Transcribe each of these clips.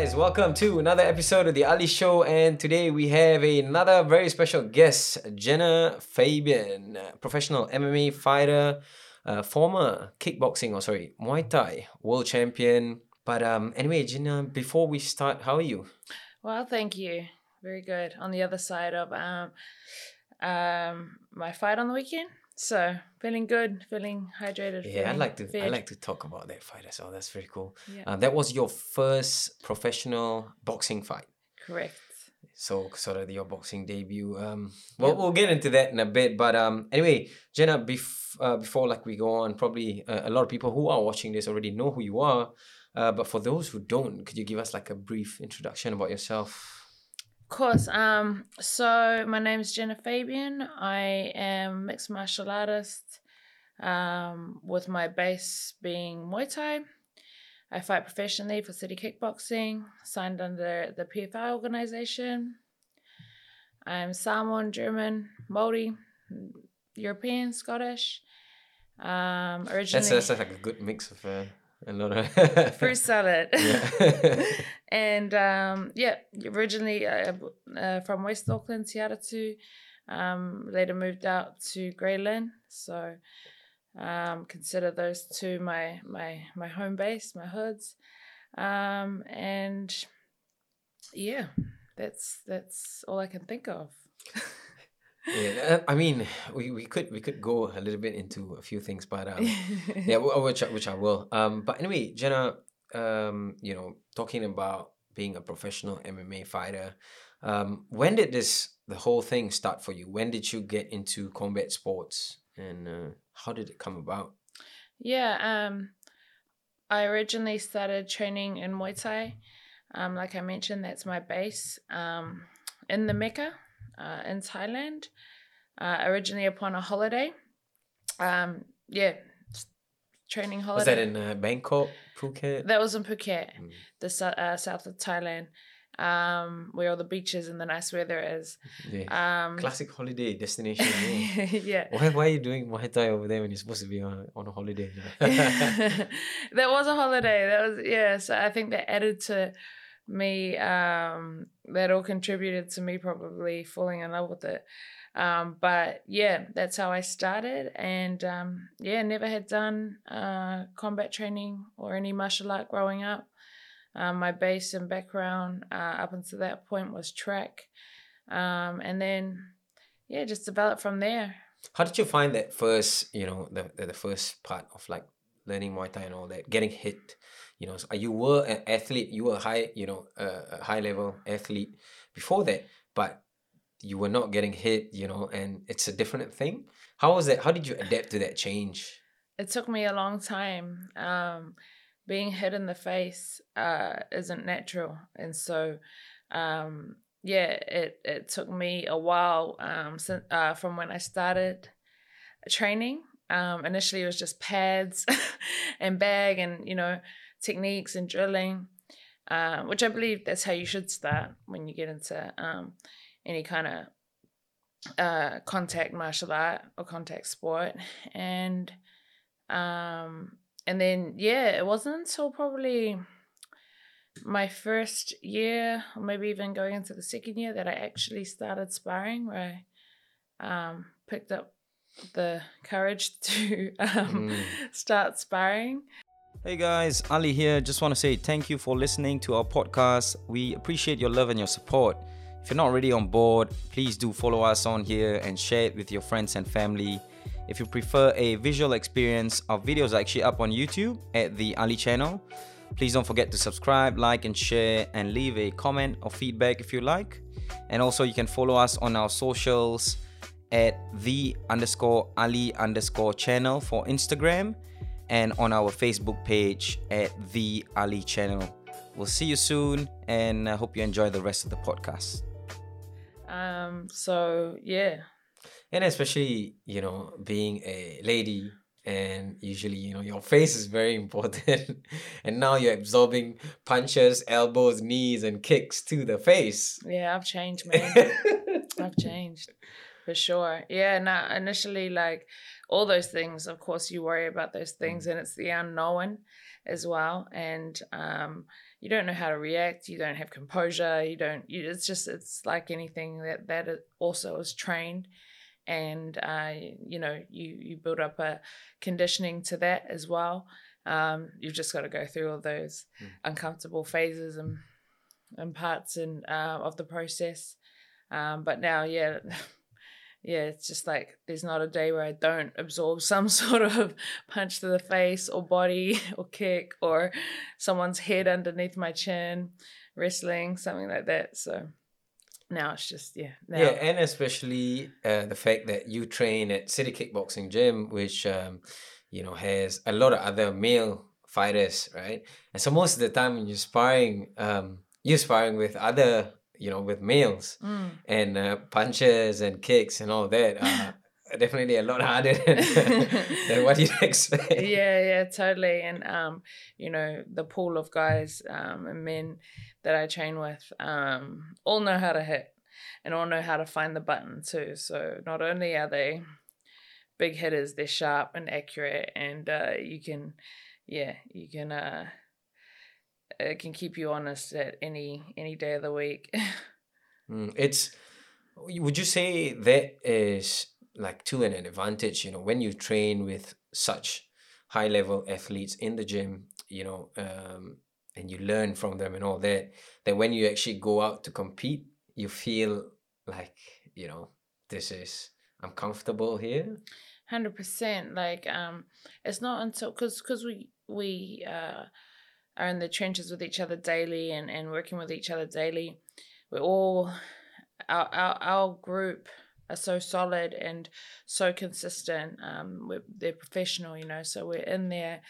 guys, welcome to another episode of the Ali Show, and today we have another very special guest, Genah Fabian, professional MMA fighter, uh, former kickboxing or sorry Muay Thai world champion. But um, anyway, Genah, before we start, how are you? Well, thank you. Very good. On the other side of um, um, my fight on the weekend, so feeling good, feeling hydrated. Yeah, I like to I like to talk about that fight as well. That's very cool. Yeah. Um, that was your first professional boxing fight. Correct. So sort of your boxing debut. Um, well, Yep. we'll get into that in a bit. But um, anyway, Genah, bef- uh, before like we go on, probably uh, a lot of people who are watching this already know who you are. Uh, but for those who don't, could you give us like a brief introduction about yourself? Of course. Um. So my name is Genah Fabian. I am mixed martial artist. Um, with my base being Muay Thai. I fight professionally for City Kickboxing, signed under the PFL organization. I'm Samoan, German, Maori, European, Scottish. Um, originally That's, that's like a good mix of uh, a lot of fruit salad. Yeah. and um, yeah, originally uh, uh, from West Auckland, Te Atatu. Um, later moved out to Grey Lynn. So um, consider those two my my my home base, my hoods. Um, and yeah, that's that's all I can think of. yeah, I mean, we, we could we could go a little bit into a few things, but um, yeah, which I, which I will. Um, but anyway, Genah, um, you know, talking about being a professional MMA fighter, um, when did this the whole thing start for you? When did you get into combat sports, and uh, how did it come about? Yeah, um, I originally started training in Muay Thai. Um, like I mentioned, that's my base um, in the Mecca uh, in Thailand. Uh, originally upon a holiday. Um, yeah, training holiday. Was that in uh, Bangkok, Phuket? That was in Phuket, Mm. the sou- uh, south of Thailand, um, where all the beaches and the nice weather is. Yeah. Um, Classic holiday destination. yeah. yeah. Why, why are you doing Muay Thai over there when you're supposed to be on, on a holiday? that was a holiday. That was yeah. So I think that added to me. Um, that all contributed to me probably falling in love with it. Um, but yeah, that's how I started, and um, yeah, never had done uh, combat training or any martial art growing up. Um, my base and background uh, up until that point was track, um, and then yeah, just developed from there. How did you find that first, you know, the, the, the first part of like learning Muay Thai and all that, getting hit? You know, you were an athlete, you were a high, you know, a high level athlete before that, but you were not getting hit, you know, and it's a different thing. How was that? How did you adapt to that change? it took me a long time. Um, being hit in the face uh, isn't natural, and so um, yeah, it it took me a while um, since, uh, from when I started training. Um, initially, it was just pads and bag, and you know techniques and drilling, uh, which I believe that's how you should start when you get into um, any kind of uh, contact martial art or contact sport, and um, and then yeah, it wasn't until probably my first year, or maybe even going into the second year, that I actually started sparring, where I um, picked up the courage to um, Mm. start sparring. Hey guys, Ali here. Just want to say thank you for listening to our podcast. We appreciate your love and your support. If you're not already on board, please do follow us on here and share it with your friends and family. If you prefer a visual experience, our videos are actually up on YouTube at the Ali channel. Please don't forget to subscribe, like, and share, and leave a comment or feedback if you like. And also, you can follow us on our socials at the underscore Ali underscore channel for Instagram and on our Facebook page at the Ali channel. We'll see you soon and I hope you enjoy the rest of the podcast. Um, so yeah, And especially, you know, being a lady and usually, you know, your face is very important. and now you're absorbing punches, elbows, knees, and kicks to the face. yeah, I've changed, man. I've changed for sure. Yeah, no, initially, like all those things, of course, you worry about those things, and it's the unknown as well. And um, you don't know how to react. You don't have composure. You don't. You, it's just it's like anything that that also is trained, and uh, you know you you build up a conditioning to that as well. Um, you've just got to go through all those Mm. uncomfortable phases and and parts and uh, of the process. Um, but now, yeah, yeah, it's just like there's not a day where I don't absorb some sort of punch to the face or body or kick or someone's head underneath my chin, wrestling, something like that. So now it's just yeah, now Yeah, and especially uh, the fact that you train at City Kickboxing Gym, which um, you know has a lot of other male fighters, right? And so most of the time when you're sparring, um, you're sparring with other, you know, with males, Mm. and uh, punches and kicks and all that are definitely a lot harder than, than what you'd expect. yeah, yeah, totally. And um, you know, the pool of guys um and men that I train with um all know how to hit and all know how to find the button too. So not only are they big hitters, they're sharp and accurate and uh you can yeah, you can uh it can keep you honest at any any day of the week. Mm, it's would you say that is like to an advantage you know when you train with such high level athletes in the gym you know um, and you learn from them and all that that when you actually go out to compete you feel like you know this is i'm comfortable here Hundred percent. Like, um, it's not until because because we we uh are in the trenches with each other daily and and working with each other daily. We're all our our our group are so solid and so consistent. Um, they're professional, you know, so we're in there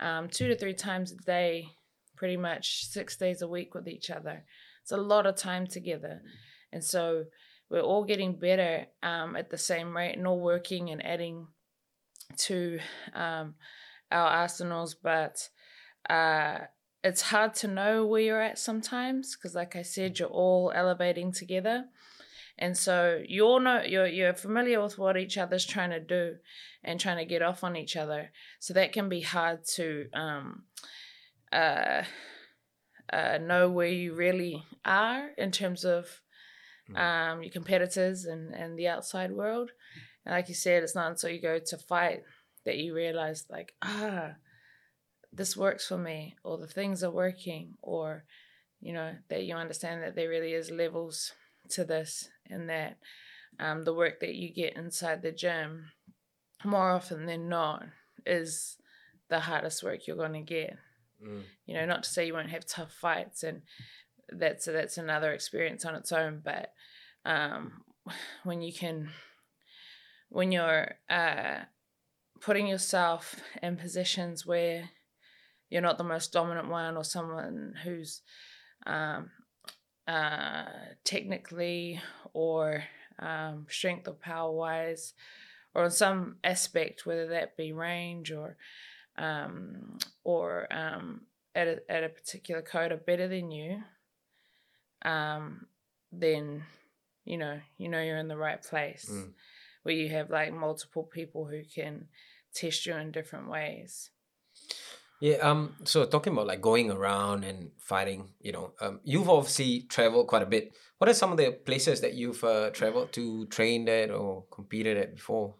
um two to three times a day, pretty much six days a week with each other. It's a lot of time together, and so we're all getting better um, at the same rate and all working and adding to um, our arsenals. But uh, it's hard to know where you're at sometimes because, like I said, you're all elevating together. And so you all know you're you're familiar with what each other's trying to do and trying to get off on each other. So that can be hard to um, uh, uh, know where you really are in terms of Mm. um, your competitors and, and the outside world. And like you said, it's not until you go to fight that you realize, like, ah, this works for me, or the things are working, or, you know, that you understand that there really is levels to this and that um, the work that you get inside the gym, more often than not, is the hardest work you're going to get Mm. you know not to say you won't have tough fights and that's that's another experience on its own but um when you can when you're uh putting yourself in positions where you're not the most dominant one or someone who's um uh technically or um strength or power wise or in some aspect whether that be range or um, or um, at a, at a particular code are better than you, um, then you know you know you're in the right place Mm. where you have like multiple people who can test you in different ways. Yeah, um, so talking about like going around and fighting, you know, um, you've obviously traveled quite a bit. What are some of the places that you've uh, traveled to, trained at, or competed at before?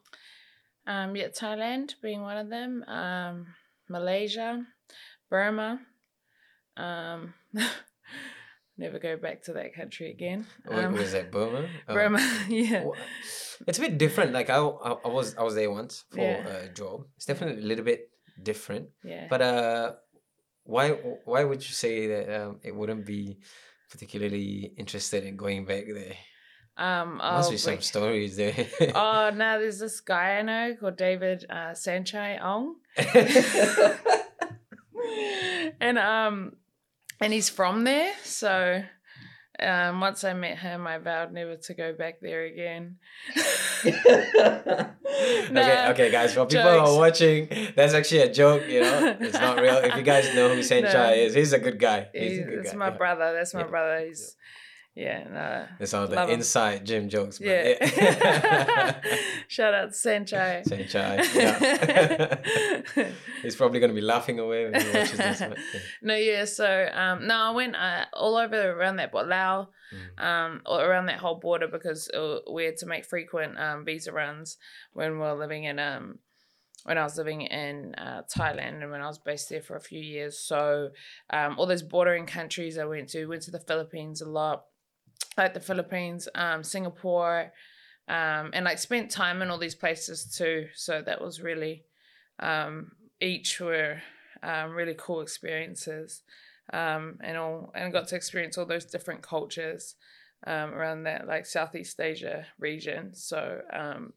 Um, yeah, Thailand being one of them. Um, Malaysia, Burma. Um, never go back to that country again. Wait, Um, was that Burma? Oh. Burma, yeah. It's a bit different. Like I, I, I was, I was there once for Yeah. a job. It's definitely a little bit different. Yeah. But uh, why, why would you say that um, it wouldn't be particularly interested in going back there? um, Must oh, be some wait. stories there. oh no, there's this guy I know called David uh, Sanchai Ong, and um, and he's from there. So, um, once I met him, I vowed never to go back there again. okay, Nah, okay, guys. For people who are watching, that's actually a joke. You know, it's not real. If you guys know who Senchai No. is, he's a good guy. He's He's, a good it's guy. my yeah. brother. That's my Yeah, brother. He's Yeah, no. It's all the inside gym jokes. But Yeah. yeah. Shout out to Sanchai. Say chai. Yeah. He's probably going to be laughing away when he watches this. But, yeah. no, yeah. So um, no, I went uh, all over around that bo- Lao, Mm. um, around that whole border because uh, we had to make frequent um visa runs when we were living in um when I was living in uh, Thailand and when I was based there for a few years. So um, all those bordering countries I went to, went to the Philippines a lot, like the Philippines, um, Singapore, um, and like spent time in all these places too. So that was really, um, each were um, really cool experiences, um, and all and got to experience all those different cultures um, around that like Southeast Asia region. So um,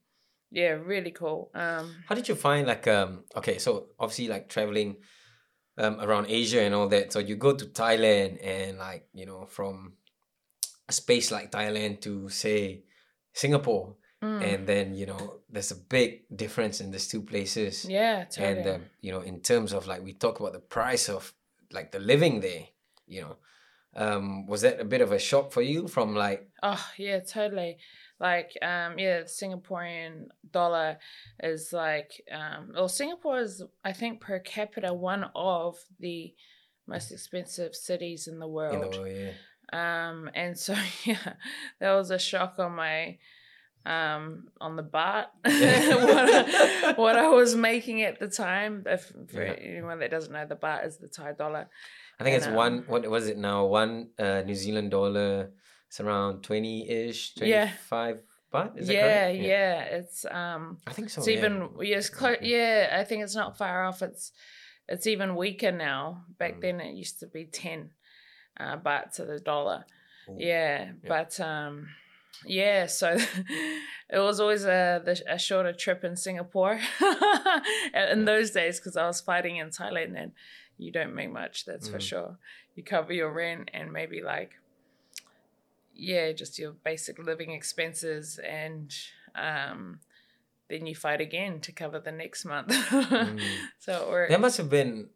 yeah, really cool. Um, How did you find like um okay, so obviously like traveling um around Asia and all that. So you go to Thailand and like, you know, from a space like Thailand to say Singapore mm, and then, you know, there's a big difference in these two places. yeah, totally. And um, you know, in terms of like we talk about the price of like the living there, you know. Um was that a bit of a shock for you from like Oh yeah, totally. Like um yeah, the Singaporean dollar is like um well Singapore is I think per capita one of the most expensive cities in the world. in the world, yeah. Um and so yeah, that was a shock on my um on the baht what, I, what I was making at the time. If for Yeah. anyone that doesn't know, the baht is the Thai dollar. I think And, it's um, one. What was it now? One uh, New Zealand dollar. It's around twenty ish, 25 Yeah. baht. Is that yeah, yeah, It's um I think so. it's yeah. even yes, clo- yeah. I think it's not far off. It's it's even weaker now. Back Mm. then, it used to be ten uh, baht to the dollar. Ooh. Yeah, but um, yeah. So it was always a the, a shorter trip in Singapore in those days because I was fighting in Thailand and you don't make much. That's for Mm. sure. You cover your rent and maybe like yeah, just your basic living expenses and um then you fight again to cover the next month. Mm. so works. That must have been,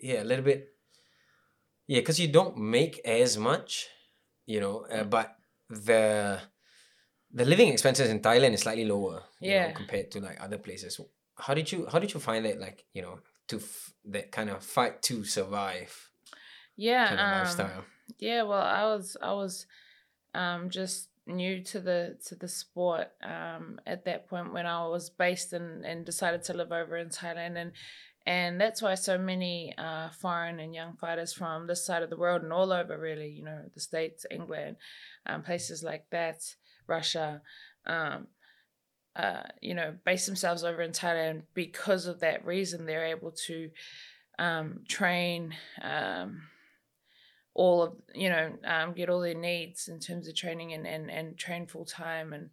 yeah, a little bit. Yeah, because you don't make as much, you know, Mm. uh, but the the living expenses in Thailand is slightly lower, you know, Yeah. compared to like other places. How did you How did you find that, like, you know, to f- that kind of fight to survive yeah, kind of um, lifestyle? Yeah, well, I was I was um just new to the to the sport um at that point when I was based and and decided to live over in Thailand and and that's why so many uh foreign and young fighters from this side of the world and all over really, you know, the States, England, um places like that, Russia, um uh, you know, base themselves over in Thailand because of that reason. They're able to um, train um, all of you know um, get all their needs in terms of training and and, and train full time and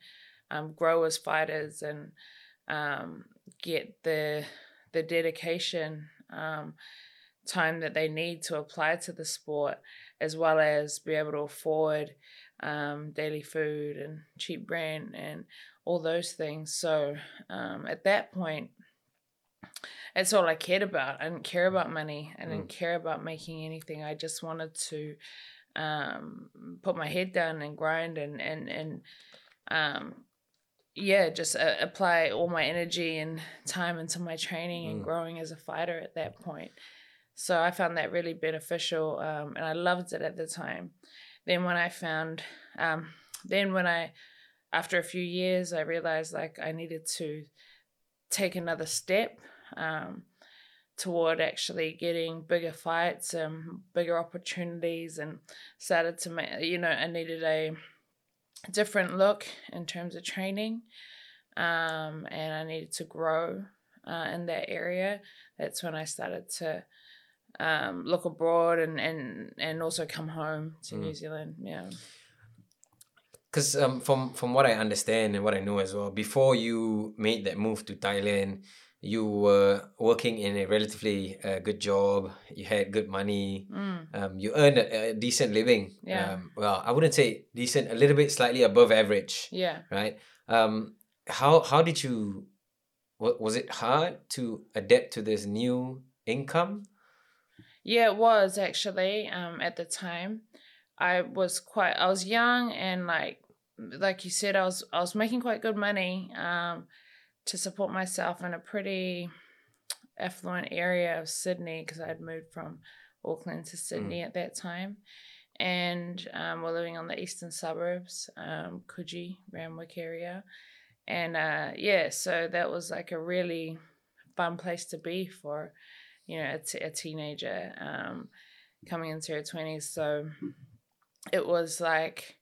um, grow as fighters and get the the dedication um, time that they need to apply to the sport as well as be able to afford um, daily food and cheap rent and all those things so um, at that point that's all I cared about. I didn't care about money. I didn't care about making anything. I just wanted to um, put my head down and grind and and and um, yeah, just uh, apply all my energy and time into my training and Mm. growing as a fighter at that point. So I found that really beneficial, um, and I loved it at the time. Then when I found, um, then when I, after a few years, I realized like I needed to take another step um, toward actually getting bigger fights and bigger opportunities and started to make you know i needed a different look in terms of training um, and i needed to grow uh, in that area that's when i started to um, look abroad and, and, and also come home to Mm. new zealand yeah Because um, from from what I understand and what I know as well, before you made that move to Thailand, you were working in a relatively uh, good job. You had good money. mm. Um, you earned a, a decent living. Yeah. Um, well, I wouldn't say decent, a little bit slightly above average, yeah right? Um, how how did you? wa- Was it hard to adapt to this new income? Yeah, it was actually um, at the time. I was quite I was young and like like you said I was I was making quite good money um to support myself in a pretty affluent area of Sydney because I had moved from Auckland to Sydney mm. at that time. And um, we're living on the eastern suburbs, um, Coogee, Randwick area. And uh, yeah, so that was like a really fun place to be for, you know, a, t- a teenager um, coming into her 20s. So it was like,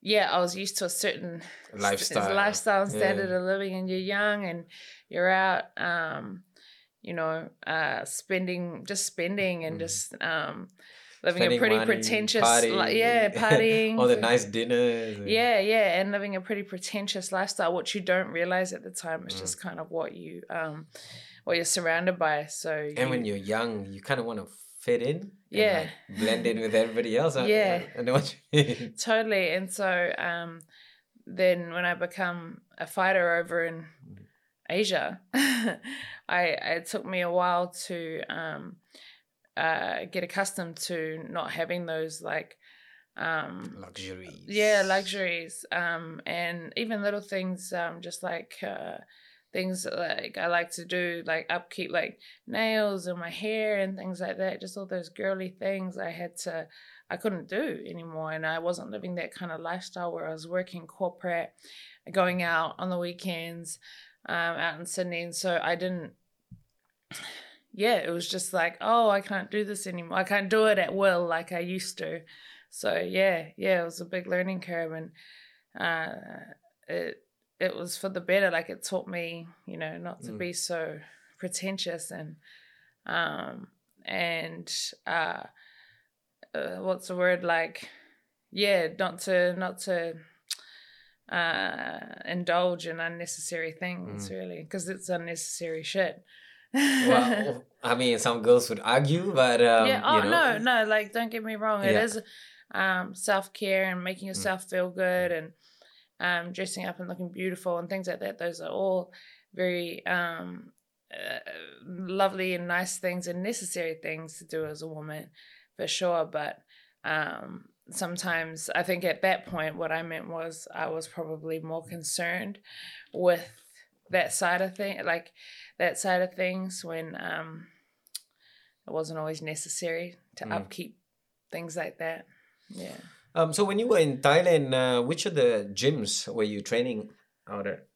yeah, I was used to a certain lifestyle, st- lifestyle standard yeah. of living, and you're young and you're out, um, you know, uh, spending, just spending and mm. just um, living Spending a pretty money, pretentious, party, like, yeah, partying, all the nice dinners. Yeah, yeah, and living a pretty pretentious lifestyle, which you don't realize at the time. It's mm. just kind of what you, um, what you're surrounded by. So, and you, when you're young, you kind of want to fit in. Yeah. Like blend in with everybody else. yeah. I, I know what you mean. Totally. And so um, then when I become a fighter over in. Asia, I it took me a while to um, uh, get accustomed to not having those like um luxuries yeah luxuries um and even little things um just like uh things like I like to do, like upkeep, like nails and my hair and things like that. Just all those girly things I had to, I couldn't do anymore. And I wasn't living that kind of lifestyle where I was working corporate, going out on the weekends, um, out in Sydney. And so I didn't, yeah, it was just like, oh, I can't do this anymore. I can't do it at will like I used to. So yeah, yeah, it was a big learning curve. And, uh, it, it was for the better. Like it taught me, you know, not to mm. be so pretentious and um and uh, uh what's the word like yeah not to not to uh indulge in unnecessary things mm. really because it's unnecessary shit well i mean some girls would argue but um, yeah oh you know. no no like don't get me wrong yeah. it is um self-care and making mm. yourself mm. feel good and um, dressing up and looking beautiful and things like that. Those are all very um, uh, lovely and nice things and necessary things to do as a woman, for sure. But um, sometimes I think at that point, what I meant was I was probably more concerned with that side of thing, like that side of things when um, it wasn't always necessary to mm. upkeep things like that. Yeah. Um, so when you were in Thailand, uh, which of the gyms were you training out at?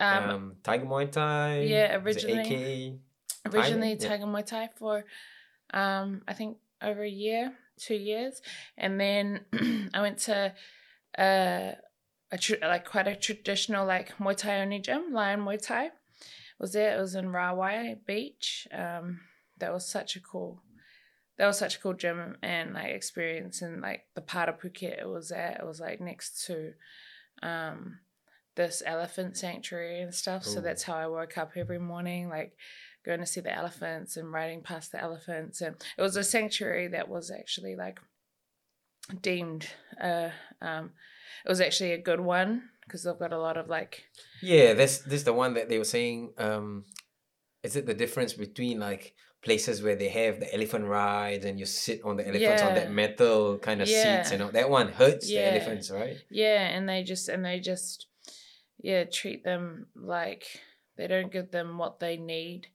Um, um Tiger Muay Thai. Yeah, originally. Originally Thai? Tiger yeah. Muay Thai for, um, I think over a year, two years, and then I went to, uh, a tr- like quite a traditional like Muay Thai only gym, Lion Muay Thai. Was there? It was in Rawai Beach. Um, that was such a cool that was such a cool gym and like experience and like the part of Phuket it was at. It was like next to um this elephant sanctuary and stuff. Ooh. so that's how I woke up every morning like going to see the elephants and riding past the elephants. And it was a sanctuary that was actually like deemed uh um it was actually a good one because they've got a lot of like yeah this this is the one that they were saying um is it the difference between like places where they have the elephant rides and you sit on the elephants yeah. on that metal kind of yeah. seats you know that one hurts yeah. the elephants right yeah and they just and they just yeah treat them like they don't give them what they need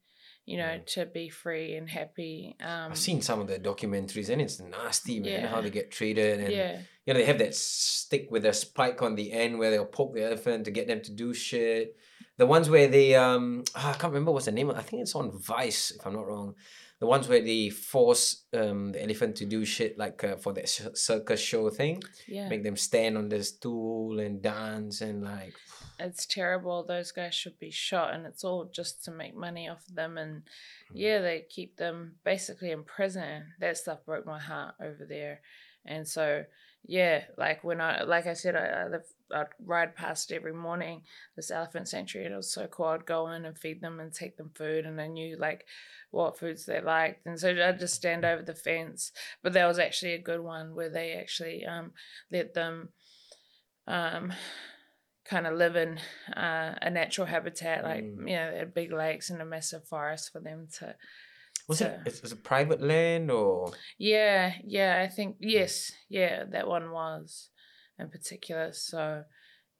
you know mm. to be free and happy um i've seen some of the documentaries and it's nasty man how they get treated and yeah. you know they have that stick with a spike on the end where they'll poke the elephant to get them to do shit the ones where the um oh, I can't remember what's the name. Of it. I think it's on Vice if I'm not wrong. The ones where they force um the elephant to do shit like uh, for that sh- circus show thing. Yeah. Make them stand on the stool and dance and like. It's terrible. Those guys should be shot, and it's all just to make money off them. And hmm. yeah, they keep them basically in prison. That stuff broke my heart over there, and so yeah, like when I, like I said, I, I live, I'd ride past every morning this elephant sanctuary, and it was so cool. I'd go in and feed them and take them food, and I knew like what foods they liked, and so I'd just stand over the fence. But that was actually a good one where they actually um, let them um, kind of live in uh, a natural habitat, like mm. you know, big lakes and a massive forest for them to Was to- it? Is it private land or? Yeah, yeah, I think yes, yeah, that one was in particular. So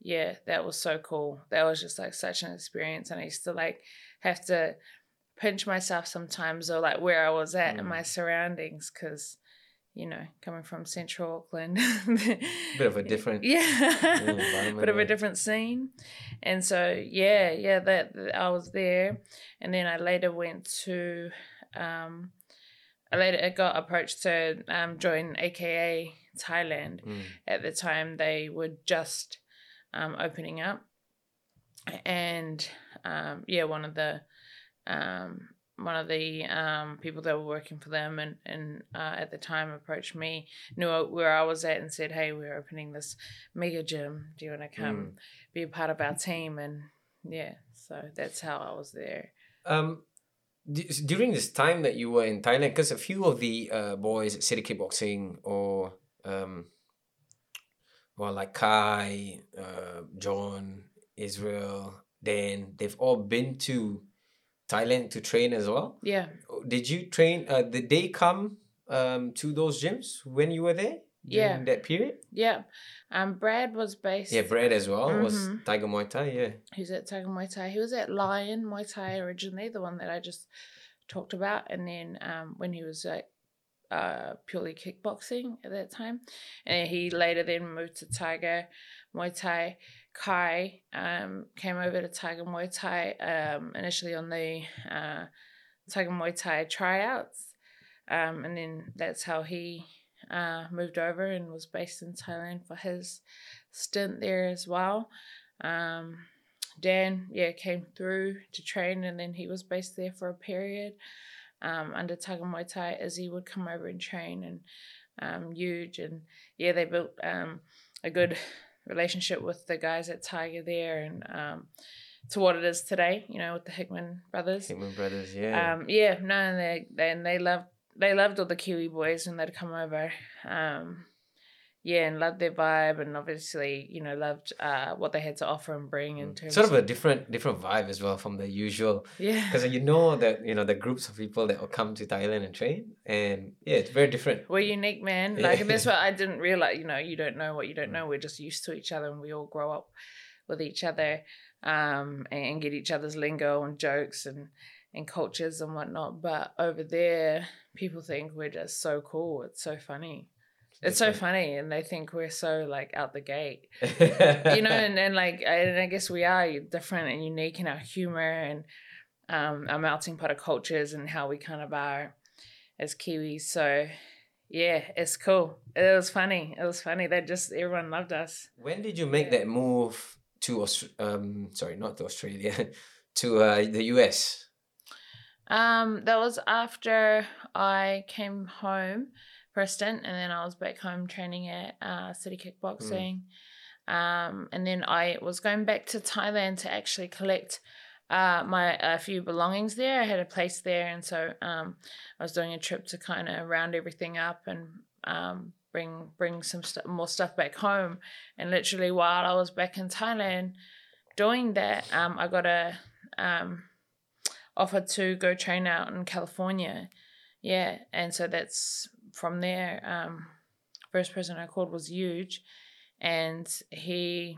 yeah, that was so cool. That was just like such an experience, and I used to like have to pinch myself sometimes, or like where I was at Mm. my surroundings, because you know, coming from Central Auckland, Bit of a different yeah, bit of a different scene, and so yeah, yeah, that, that I was there, and then I later went to. Um, I later got approached to um, join AKA Thailand. Mm. At the time, they were just um, opening up, and um, yeah, one of the um, one of the um, people that were working for them and and uh, at the time approached me, knew where I was at, and said, "Hey, we're opening this mega gym. Do you want to come be a part of our team?" And yeah, so that's how I was there. Um, d- during this time that you were in Thailand, because a few of the uh, boys at City Kickboxing or um, well, like Kai, uh, John, Israel, Dan, they've all been to Thailand to train as well. Yeah, Did you train? Uh, did they come um to those gyms when you were there? Yeah. That period. yeah. Um, Brad was based. Yeah, Brad as well was Mhm. Tiger Muay Thai. Yeah. Who's at Tiger Muay Thai? He was at Lion Muay Thai originally, the one that I just talked about, and then um, when he was at uh, purely kickboxing at that time, and he later then moved to Tiger Muay Thai. Kai um, came over to Tiger Muay Thai um, initially on the uh, Tiger Muay Thai tryouts, um, and then that's how he uh, moved over and was based in Thailand for his stint there as well. Um, Dan, yeah, came through to train, and then he was based there for a period um, under Tiger Muay Thai. Izzy would come over and train, and um, Eugene, and yeah, they built um, a good relationship with the guys at Tiger there, and um, to what it is today, you know, with the Hickman brothers. Hickman Brothers. Yeah. Um, yeah, no, and they and they loved they loved all the Kiwi boys when they'd come over. Um, yeah, and loved their vibe, and obviously, you know, loved uh, what they had to offer and bring in terms. Mm. sort of a different different vibe as well from the usual yeah, because you know that you know the groups of people that will come to Thailand and train and yeah it's very different we're unique, man. Yeah. Like that's what I didn't realize. You know, you don't know what you don't know. We're just used to each other, and we all grow up with each other, um, and get each other's lingo and jokes and and cultures and whatnot. But over there, people think we're just so cool. It's so funny. It's so funny, and they think we're so like out the gate, you know. And, and like, and I guess we are different and unique in our humor and um, our melting pot of cultures and how we kind of are as Kiwis. So, yeah, it's cool. It was funny. It was funny. They just everyone loved us. when did you make Yeah. that move to Aus- um sorry not to Australia to uh, the US Um, that was after I came home for a stint, and then I was back home training at uh, City Kickboxing. Um, and then I was going back to Thailand to actually collect uh, my a few belongings there. I had a place there, and so um, I was doing a trip to kind of round everything up and um, bring bring some stu- more stuff back home. And literally, while I was back in Thailand doing that, um, I got a um, offered to go train out in California. Yeah, and so that's from there. Um, first person I called was Eugene, and he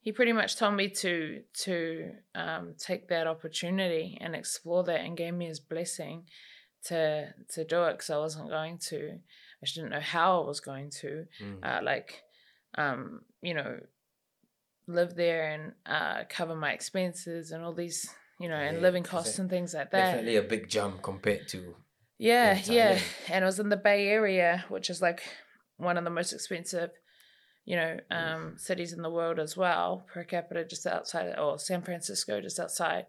he pretty much told me to to um, take that opportunity and explore that, and gave me his blessing to to do it because I wasn't going to. I just didn't know how I was going to Mm. uh, like um, you know live there and uh, cover my expenses and all these you know and living costs and things like that. definitely a big jump compared to yeah yeah. and it was in the bay area which is like one of the most expensive you know Mm. um, cities in the world as well per capita just outside or san francisco just outside.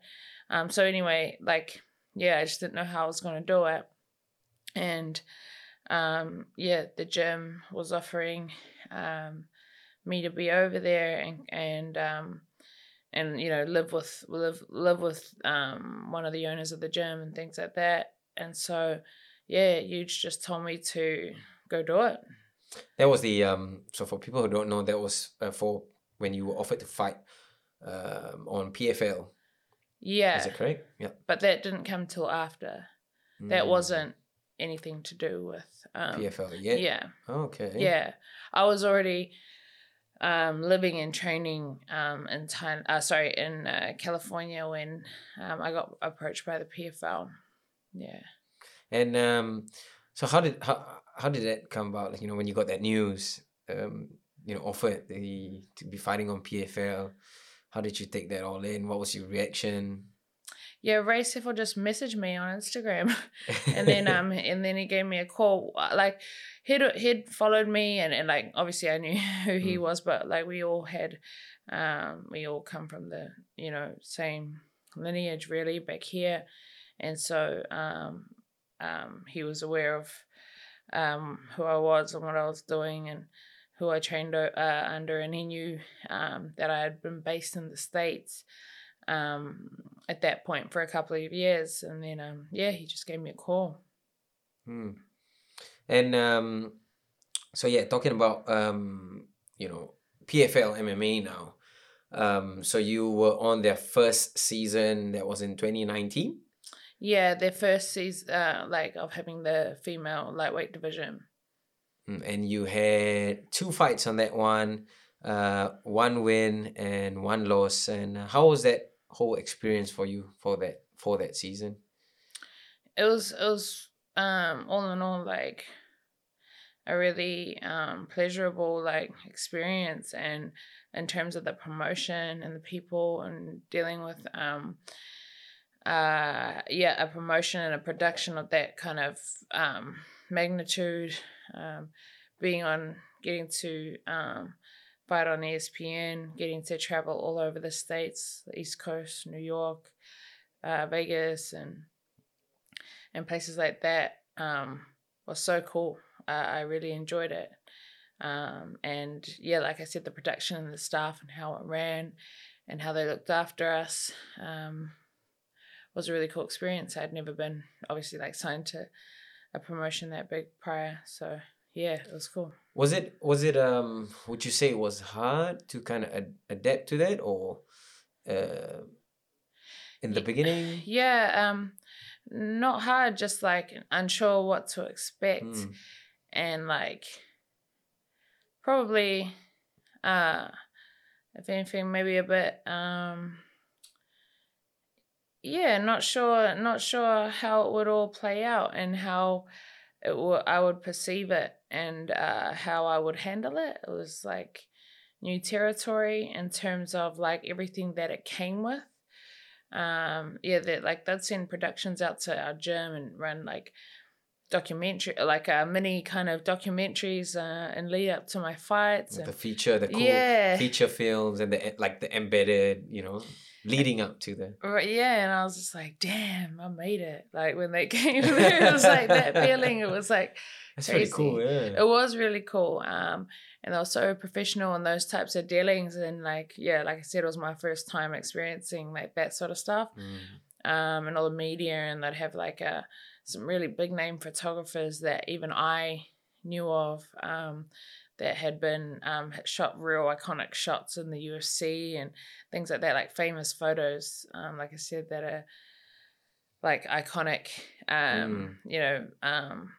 Um, so anyway like yeah i just didn't know how i was going to do it. And um, yeah the gym was offering um, me to be over there and and um, and you know live with live live with um, one of the owners of the gym and things like that and so yeah Eugene just told me to go do it That was the um. So for people who don't know, that was uh, for when you were offered to fight um, on PFL. Yeah, Is it correct? Yeah. but that didn't come till after. That Mm. wasn't anything to do with um, PFL yet. Yeah, Okay. yeah. I was already um, living and training um, in Thailand, uh, sorry, in uh, California when um, I got approached by the PFL. Yeah. And um, so how did how how did that come about? Like you know when you got that news, um, you know offered the to be fighting on PFL. How did you take that all in? What was your reaction? Yeah, Ray Sefo just messaged me on Instagram, and then um, and then he gave me a call. Uh, Like he'd he'd followed me, and, and like obviously I knew who he Mm. was, but like we all had, um, we all come from the you know same lineage really back here, and so um, um, he was aware of um who I was and what I was doing and who I trained uh, under, and he knew um that I had been based in the states um at that point for a couple of years and then um yeah he just gave me a call Hmm. And um, so yeah, talking about um, you know PFL MMA now. Um, so you were on their first season that was in 2019. yeah their first season uh like of having the female lightweight division Mm, and you had two fights on that one, uh, one win and one loss. And how was that whole experience for you for that for that season? it was it was um all in all like a really um pleasurable like experience and in terms of the promotion and the people and dealing with um uh yeah a promotion and a production of that kind of um magnitude um being on getting to um on ESPN getting to travel all over the states the east coast new york uh vegas and and places like that um, was so cool. Uh, I really enjoyed it. Um, and yeah, like I said, the production and the staff and how it ran and how they looked after us um, was a really cool experience. I'd never been obviously like signed to a promotion that big prior. So yeah, it was cool. Was it was it um would you say it was hard to kind of ad- adapt to that or uh in the beginning? Yeah, um, not hard, just like unsure what to expect. Mm, and like probably uh if anything maybe a bit um yeah not sure not sure how it would all play out and how it would i would perceive it and uh how i would handle it it was like new territory in terms of like everything that it came with um yeah that like they'd send productions out to our gym and run like documentary like uh, mini kind of documentaries uh, and lead up to my fights the feature, the cool Yeah. feature films and the like the embedded, you know, leading up to the Right, yeah, and I was just like, damn, I made it. Like when they came it was like that feeling. It was like That's pretty cool, yeah. it was really cool. Um, and they were so professional in those types of dealings, and like yeah, like I said, it was my first time experiencing like that sort of stuff. Mm. Um, and all the media, and they'd have like a some really big name photographers that even I knew of. Um, that had been um, had shot real iconic shots in the UFC and things like that, like famous photos, um, like I said, that are like iconic, um, you know, um,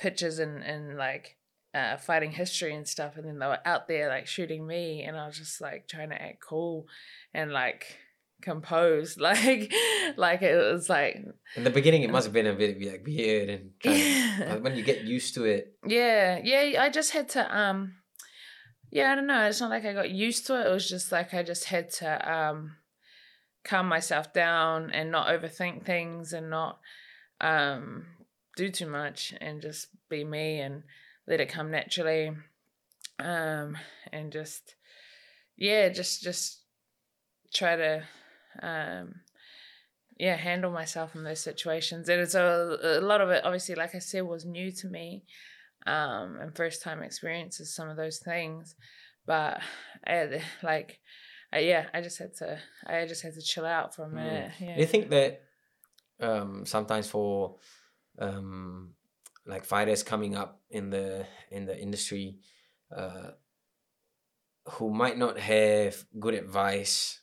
pictures and, and like uh, fighting history and stuff. And then they were out there like shooting me, and I was just like trying to act cool and like composed, like like it was like In the beginning, it must have been a bit like weird and but when you get used to it, Yeah, yeah. I just had to um yeah, I don't know. It's not like I got used to it. It was just like I just had to um calm myself down and not overthink things and not um do too much and just be me and let it come naturally. Um and just yeah, just just try to um yeah, handle myself in those situations. And it's a, a lot of it obviously like I said was new to me um, and first time experiences some of those things. But I, like, I, yeah, I just had to, I just had to chill out for a Mm. minute. Yeah. Do you think that um, sometimes for um, like fighters coming up in the in the industry uh, who might not have good advice,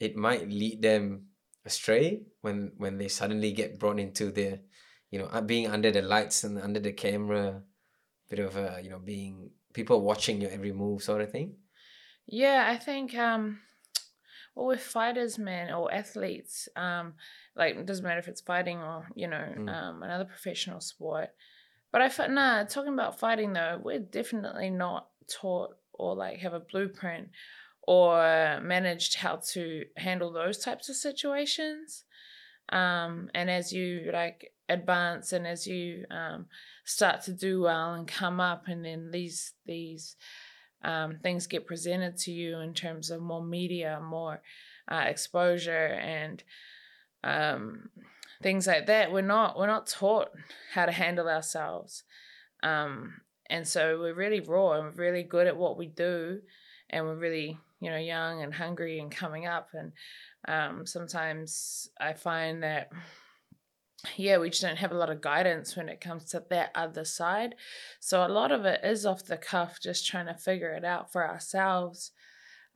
it might lead them astray when when they suddenly get brought into the you know uh, being under the lights and under the camera bit of a you know being people watching your every move sort of thing. Yeah, I think um well with fighters, man, or athletes, um, like it doesn't matter if it's fighting or, you know, Mm. um another professional sport. But I felt nah, talking about fighting though, we're definitely not taught or like have a blueprint or managed how to handle those types of situations. Um, and as you like advance and as you um, start to do well and come up, and then these these um, things get presented to you in terms of more media, more uh, exposure, and um, things like that. We're not we're not taught how to handle ourselves, um, and so we're really raw and we're really good at what we do, and we're really you know young and hungry and coming up, and um, sometimes I find that yeah, we just don't have a lot of guidance when it comes to that other side. So a lot of it is off the cuff, just trying to figure it out for ourselves.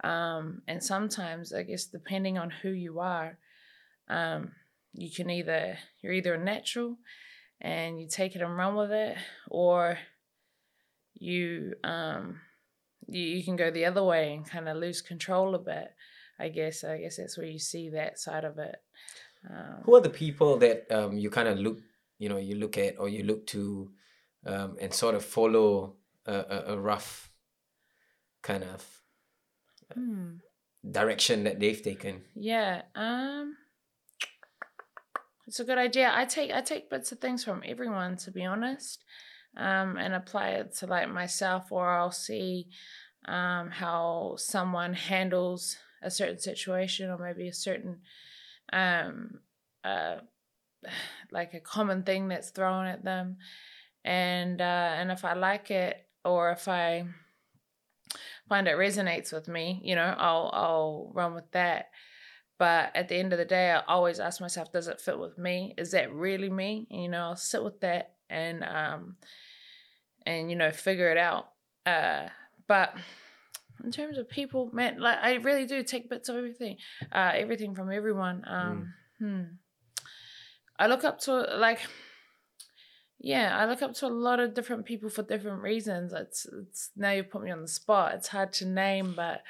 Um, and sometimes, I guess, depending on who you are, um, you can either you're either a natural and you take it and run with it, or you um, you, you can go the other way and kind of lose control a bit. I guess I guess that's where you see that side of it. Um, who are the people that um, you kind of look you know you look at or you look to um, and sort of follow a, a, a rough kind of hmm. direction that they've taken Yeah. Um it's a good idea. I take I take bits of things from everyone to be honest. Um and apply it to like myself or I'll see um how someone handles a certain situation or maybe a certain um uh like a common thing that's thrown at them and uh and if I like it or if I find it resonates with me, you know, I'll I'll run with that. But at the end of the day, I always ask myself, does it fit with me? Is that really me? And, you know, I'll sit with that and um and you know figure it out. Uh but in terms of people, man, like I really do take bits of everything, uh, everything from everyone. Um, hmm. I look up to like yeah, I look up to a lot of different people for different reasons. It's it's now you put me on the spot. It's hard to name, but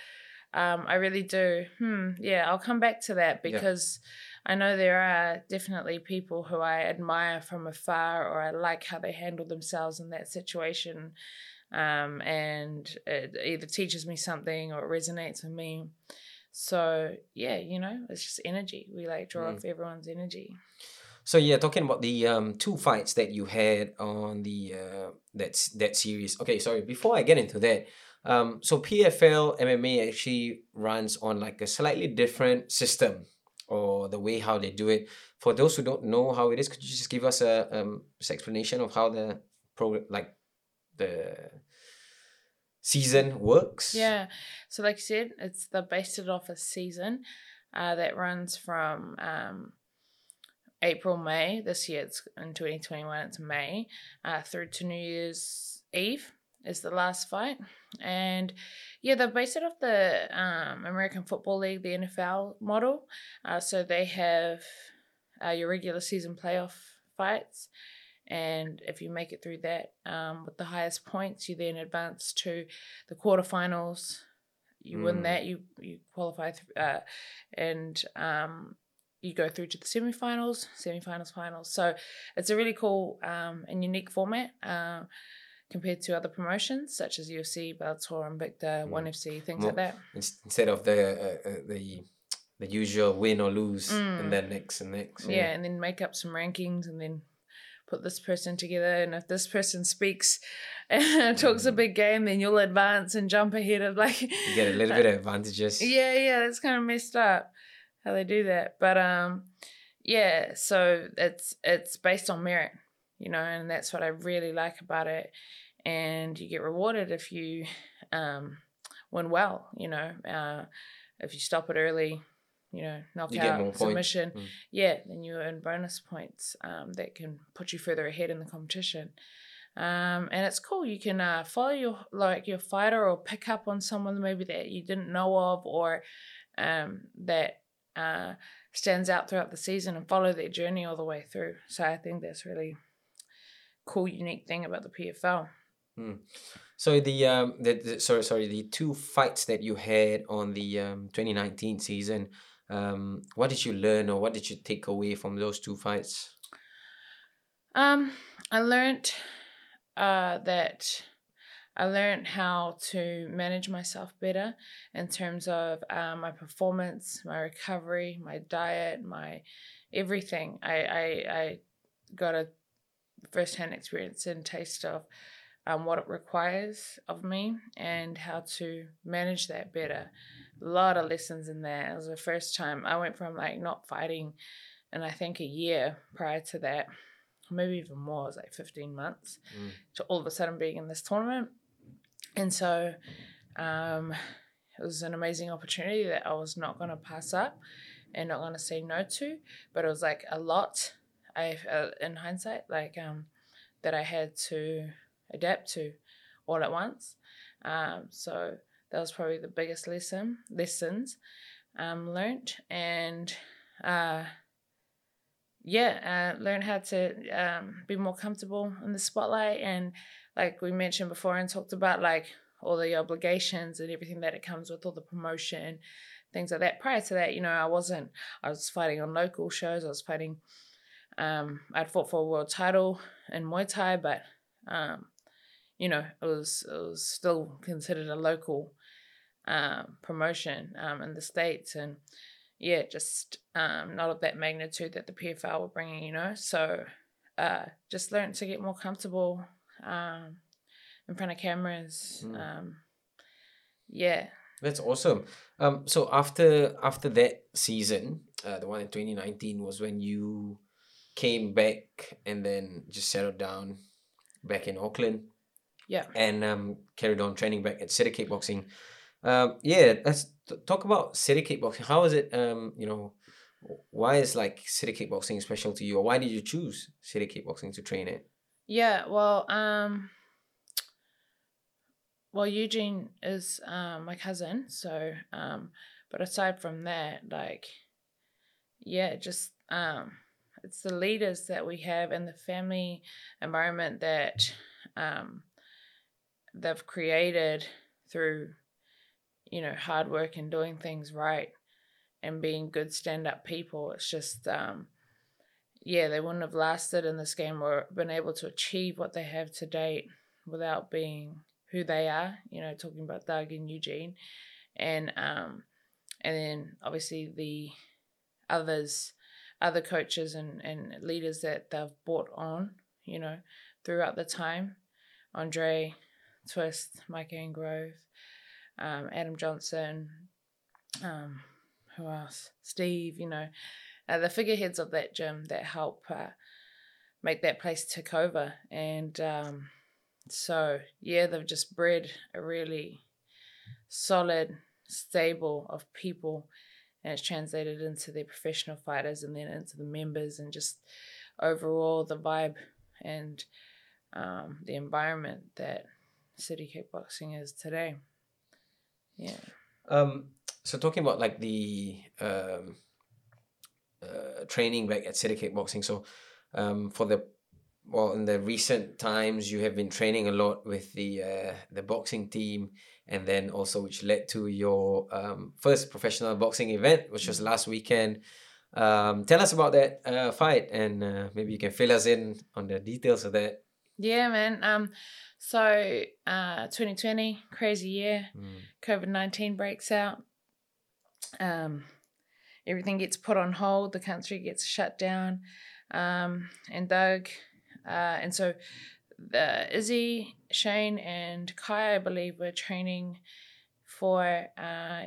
um, I really do. Hmm. Yeah, I'll come back to that Yeah. because I know there are definitely people who I admire from afar, or I like how they handle themselves in that situation, um, and it either teaches me something or it resonates with me. So yeah, you know, it's just energy. We like draw Mm. off everyone's energy. So yeah, talking about the um two fights that you had on the uh that's that series. Okay, sorry. Before I get into that, um, so PFL MMA actually runs on like a slightly different system or the way how they do it. For those who don't know how it is, could you just give us a um explanation of how the pro like the season works? Yeah. So like you said, it's the based it off a season uh, that runs from um, April, May. This year it's in 2021, it's May, uh, through to New Year's Eve is the last fight. And yeah, they've based it off the um, American Football League, the NFL model. Uh, so they have uh, your regular season playoff fights. And if you make it through that um, with the highest points, you then advance to the quarterfinals. You win Mm. that, you you qualify, th- uh, and um, you go through to the semifinals, semifinals, finals. So it's a really cool um, and unique format uh, compared to other promotions such as UFC, Bellator, Invicta, Mm. One FC, things More- like that. Instead of the uh, uh, the the usual win or lose Mm. and then next and next. yeah. and then make up some rankings and then put this person together and if this person speaks and talks a Mm. big game then you'll advance and jump ahead of like You get a little bit of advantages. yeah yeah that's kind of messed up how they do that but um yeah so it's it's based on merit you know and that's what i really like about it and you get rewarded if you um win well you know uh if you stop it early you know knock You out submission Mm. yeah then you earn bonus points um that can put you further ahead in the competition um, and it's cool. You can uh, follow your like your fighter or pick up on someone maybe that you didn't know of or um, that uh, stands out throughout the season and follow their journey all the way through. So I think that's really cool, unique thing about the PFL. Mm. So the um the, the sorry sorry the two fights that you had on the um 2019 season, um what did you learn or what did you take away from those two fights? Um, I learned uh that I learned how to manage myself better in terms of uh, my performance, my recovery, my diet, my everything. I I, I got a firsthand experience and taste of um, what it requires of me and how to manage that better. A lot of lessons in there. It was the first time I went from like not fighting, and I think a year prior to that, maybe even more, it was like 15 months, mm. to all of a sudden being in this tournament. And so um, it was an amazing opportunity that I was not going to pass up and not going to say no to, but it was like a lot. I, uh, in hindsight, like um, that I had to adapt to all at once. Um, so that was probably the biggest lesson lessons um, learned and uh, yeah, uh, learn how to um, be more comfortable in the spotlight and like we mentioned before and talked about like all the obligations and everything that it comes with all the promotion things like that. Prior to that you know i wasn't i was fighting on local shows i was fighting um i'd fought for a world title in muay thai but um you know, it was it was still considered a local um, promotion um, in the states, and yeah, just um, not of that magnitude that the PFL were bringing. You know, so uh, just learned to get more comfortable um, in front of cameras. Mm. yeah, that's awesome. Um, so after after that season, uh, the one in twenty nineteen was when you came back and then just settled down back in Auckland yeah. And um, carried on training back at City Kickboxing. Um, yeah, let's t- talk about City Kickboxing. How is it? Um, you know, why is like City Kickboxing special to you, or why did you choose City Kickboxing to train it? Yeah, well, um, well, Eugene is um, my cousin, so um, but aside from that, like, yeah, just um, it's the leaders that we have and the family environment that um they've created through you know hard work and doing things right and being good stand up people it's just um yeah they wouldn't have lasted in this game or been able to achieve what they have to date without being who they are you know talking about Doug and Eugene. And um and then obviously the others other coaches and and leaders that they've brought on you know throughout the time. Andre Twist, Mike Angove, um, Adam Johnson, um, who else? Steve, you know, uh, the figureheads of that gym that help uh, make that place tick over. And um, so, yeah, they've just bred a really solid stable of people and it's translated into their professional fighters and then into the members and just overall the vibe and um, the environment that city kickboxing is today. Yeah. Um. So talking about like the um, uh, training back at city kickboxing. So, um, for the well, in the recent times, you have been training a lot with the uh, the boxing team, and then also which led to your um, first professional boxing event, which was last weekend. Um, tell us about that uh, fight, and uh, maybe you can fill us in on the details of that. Yeah, man. Um, so, uh, 2020, crazy year. Mm. COVID 19 breaks out. Um, everything gets put on hold. The country gets shut down. Um, and Doug, uh, and so the Izzy, Shane, and Kai, I believe, were training for uh,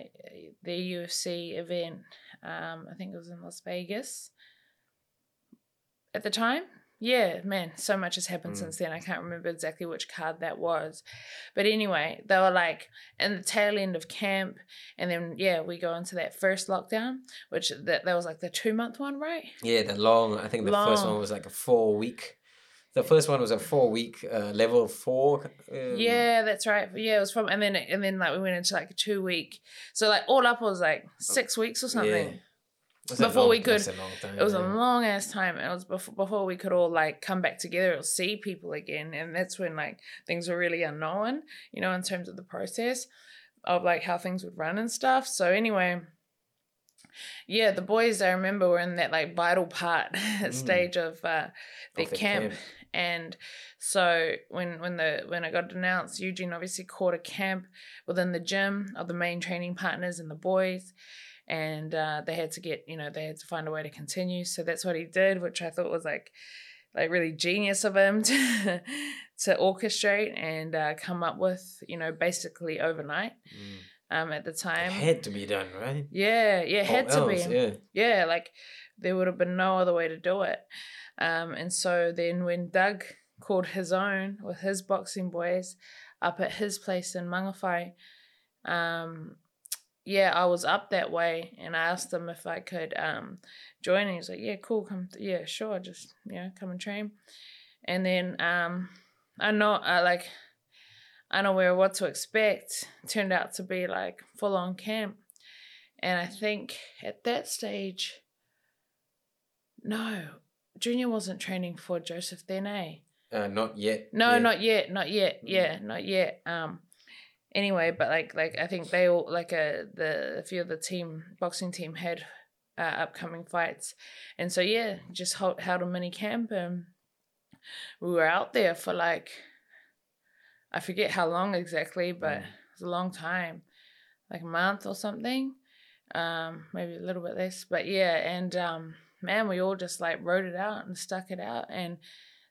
the UFC event. Um, I think it was in Las Vegas at the time yeah, man, so much has happened mm. since then. I can't remember exactly which card that was. But anyway, they were like in the tail end of camp. And then, yeah, we go into that first lockdown, which that, that was like the two month one, right? Yeah, the long, I think the long. first one was like a four week. The first one was a four week uh, level four. Um... Yeah, that's right. Yeah, it was from, and then, and then like we went into like a two week. So like all up was like six weeks or something. Yeah. A Before long- we could- that's a long time, it was a long ass time. It was before before we could all like come back together or see people again, and that's when like things were really unknown, you know, in terms of the process of like how things would run and stuff. So anyway, yeah, the boys I remember were in that like vital part stage of uh, their Of the camp. And so when when the when I got announced, Eugene obviously caught a camp within the gym of the main training partners and the boys, and uh, they had to get you know they had to find a way to continue. So that's what he did, which I thought was like like really genius of him to to orchestrate and uh, come up with you know basically overnight Mm. um at the time It had to be done, right? Yeah, yeah, it Or had to be Yeah. yeah, like there would have been no other way to do it. Um, and so then when Doug called his own with his boxing boys up at his place in Mangawhai, um, yeah, I was up that way and I asked him if I could um, join. And he's like, yeah, cool, come, yeah, sure, just, you know, come and train. And then um, I know, I like, unaware of what to expect, turned out to be like full on camp. And I think at that stage, no, Junior wasn't training for Joseph then, eh? Uh, not yet. No, yeah. not yet, not yet. Mm. Yeah, not yet. Um, anyway, but like, like I think they all like uh, the a few of the team boxing team had uh, upcoming fights, and so yeah, just held, held a mini camp and we were out there for like I forget how long exactly, but Mm. it was a long time, like a month or something, um, maybe a little bit less. But yeah, and um, man, we all just like wrote it out and stuck it out, and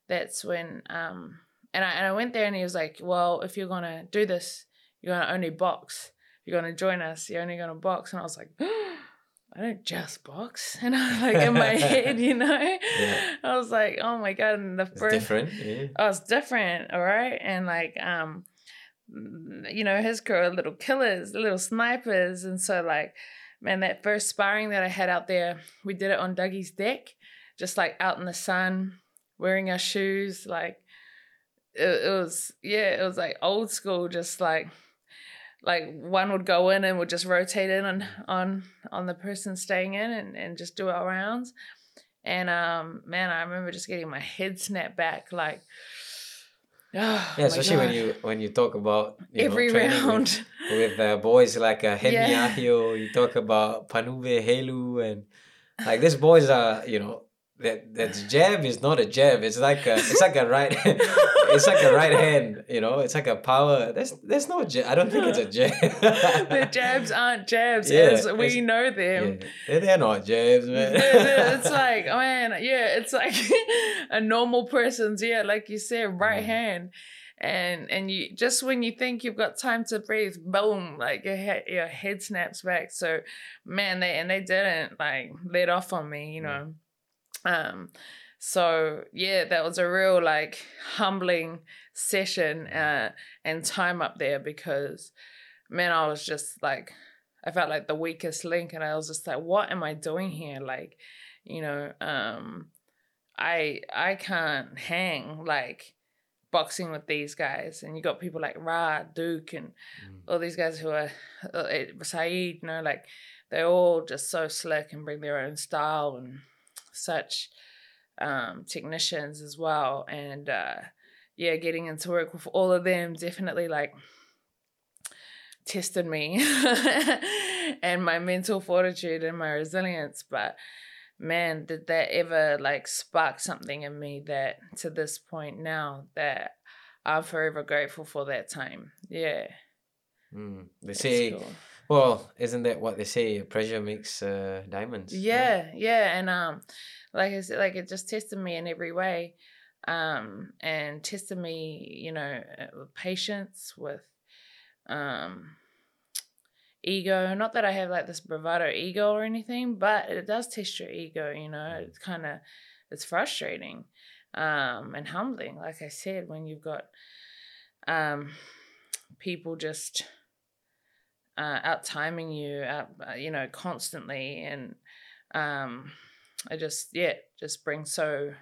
that's when um, and I and I went there and he was like, well, if you're gonna do this, you're gonna only box. You're gonna join us. You're only gonna box, and I was like. I don't just box, and I was like in my head, you know, Yeah. I was like, oh my god! And the It's first, different. Yeah. Oh, it's different, all right. And like, um, you know, his crew are little killers, little snipers, and so like, man, that first sparring that I had out there, we did it on Dougie's deck, just like out in the sun, wearing our shoes, like. It, it was yeah, it was like old school, just like like one would go in and would just rotate in on on on the person staying in and, and just do our rounds. And um man, I remember just getting my head snapped back like oh Yeah, especially when you when you talk about you know, every with- round. with uh, boys like uh, Hemi Yeah. Ahio, you talk about Panuve Helu, and like these boys are, you know, that that jab is not a jab. It's like a it's like a right it's like a right hand. You know, it's like a power. There's there's no jab. I don't think it's a jab. the jabs aren't jabs Yeah, as we know them. Yeah, they're, not jabs, man. It's like, oh man, yeah, it's like a normal person's, yeah, like you said, right Mm. hand. And and you just when you think you've got time to breathe, boom, like your head your head snaps back. So man, they and they didn't like let off on me, you Mm. know. Um so yeah, that was a real like humbling session uh and time up there because man, I was just like I felt like the weakest link and I was just like, what am I doing here? Like, you know, um I I can't hang like boxing with these guys and you got people like Ra, Duke and Mm. all these guys who are uh, Saeed, you know, like they're all just so slick and bring their own style and such um technicians as well and uh yeah getting into work with all of them definitely like tested me and my mental fortitude and my resilience but man did that ever like spark something in me that to this point now that i'm forever grateful for that time yeah Mm. They say, cool. Well, isn't that what they say? Pressure makes uh, diamonds. right? yeah yeah and um like i said like it just tested me in every way um and tested me you know uh, with patience with um ego not that i have like this bravado ego or anything but it does test your ego you know it's kind of it's frustrating um and humbling like i said when you've got um people just uh, out timing you, out, uh, you know, constantly, and um, I just yeah, just brings so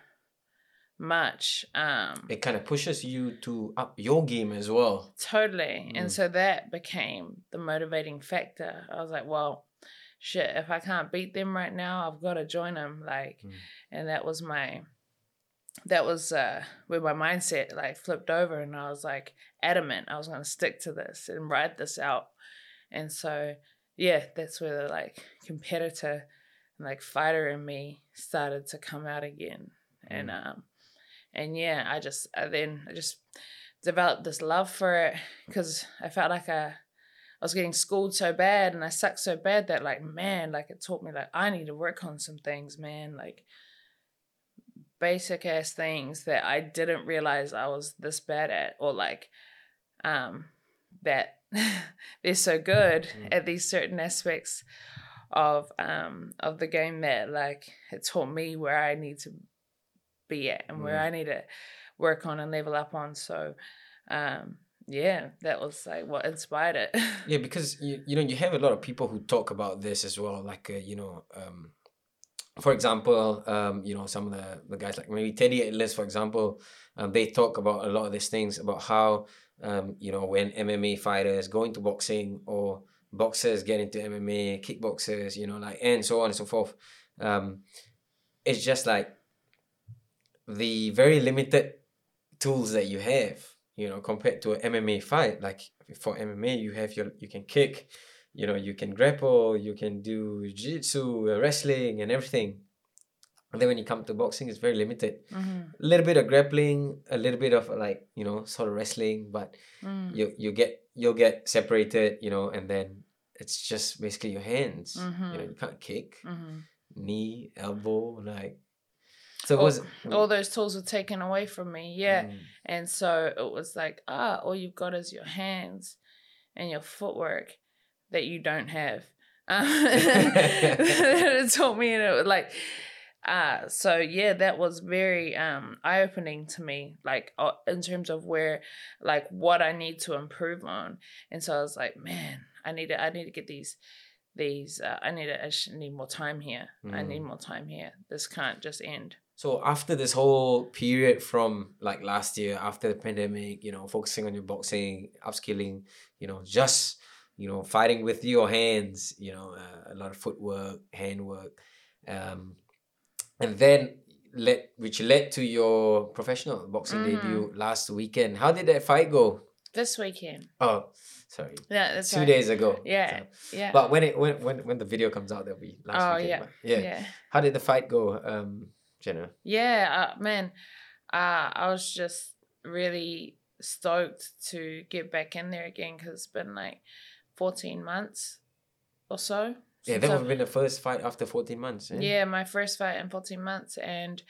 much. Um, It kind of pushes you to up your game as well. totally, Mm. and so that became the motivating factor. I was like, well, shit, if I can't beat them right now, I've got to join them. Like, Mm. and that was my, that was uh, where my mindset like flipped over, and I was like adamant I was gonna stick to this and ride this out. And so, yeah, that's where the like competitor, and, like fighter in me started to come out again, and um, and yeah, I just I then I just developed this love for it because I felt like I, I was getting schooled so bad and I sucked so bad that like man, like it taught me like I need to work on some things, man, like basic ass things that I didn't realize I was this bad at or like um that they're so good Mm. at these certain aspects of um of the game that like it taught me where I need to be at and where Mm. I need to work on and level up on. So um yeah, that was like what inspired it. Yeah, because you, you know you have a lot of people who talk about this as well. Like uh, you know, um, for example, um, you know some of the, the guys like maybe Teddy Atlas, for example, um, they talk about a lot of these things about how um, you know when MMA fighters go into boxing or boxers get into MMA, kickboxers, you know, like and so on and so forth. Um, it's just like the very limited tools that you have you know compared to an mma fight like for mma you have your you can kick you know you can grapple you can do jiu-jitsu wrestling and everything and then when you come to boxing it's very limited hmm a little bit of grappling a little bit of like you know sort of wrestling but Mm. you you get you'll get separated you know and then it's just basically your hands you know you can't kick hmm knee elbow like so it All- was All those tools were taken away from me. Yeah. Mm. And so it was like, ah, all you've got is your hands and your footwork that you don't have. Um, it taught me, and it was like, uh, so yeah, that was very um, eye opening to me, like uh, in terms of where, like, what I need to improve on. And so I was like, man, I need to, I need to get these, these, uh, I need to, I need more time here. I need Mm. more time here. This can't just end. So after this whole period from like last year, after the pandemic, you know, focusing on your boxing, upskilling, you know, just you know, fighting with your hands, you know, uh, a lot of footwork, handwork, um, and then led which led to your professional boxing Mhm. debut last weekend. How did that fight go? This weekend. Oh, sorry, Yeah, that's two right. days ago. Yeah, So- yeah. but when it when when when the video comes out, that'll be last Oh, weekend. yeah, yeah. yeah. How did the fight go, um, Genah? Yeah, uh, man, uh, I was just really stoked to get back in there again because it's been like 14 months or so. Yeah, that would I've- been the first fight after 14 months. eh? yeah, my first fight in 14 months. And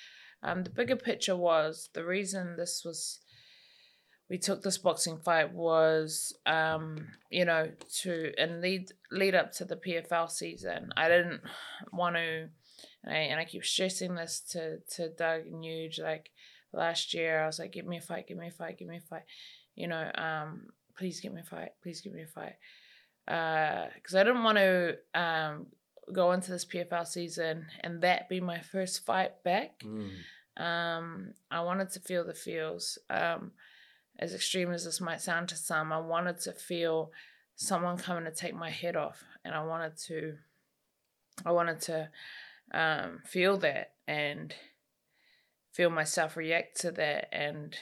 um, the bigger picture was the reason this was, we took this boxing fight was, um, you know, to, and lead, lead up to the PFL season. I didn't want to, and I, and I keep stressing this to, to Doug and Huge, like last year, I was like, give me a fight, give me a fight, give me a fight. You know, um, please give me a fight, please give me a fight. Because I didn't want to um, go into this PFL season and that be my first fight back. Mm. Um, I wanted to feel the feels. Um, as extreme as this might sound to some, I wanted to feel someone coming to take my head off, and I wanted to, I wanted to um, feel that and feel myself react to that, and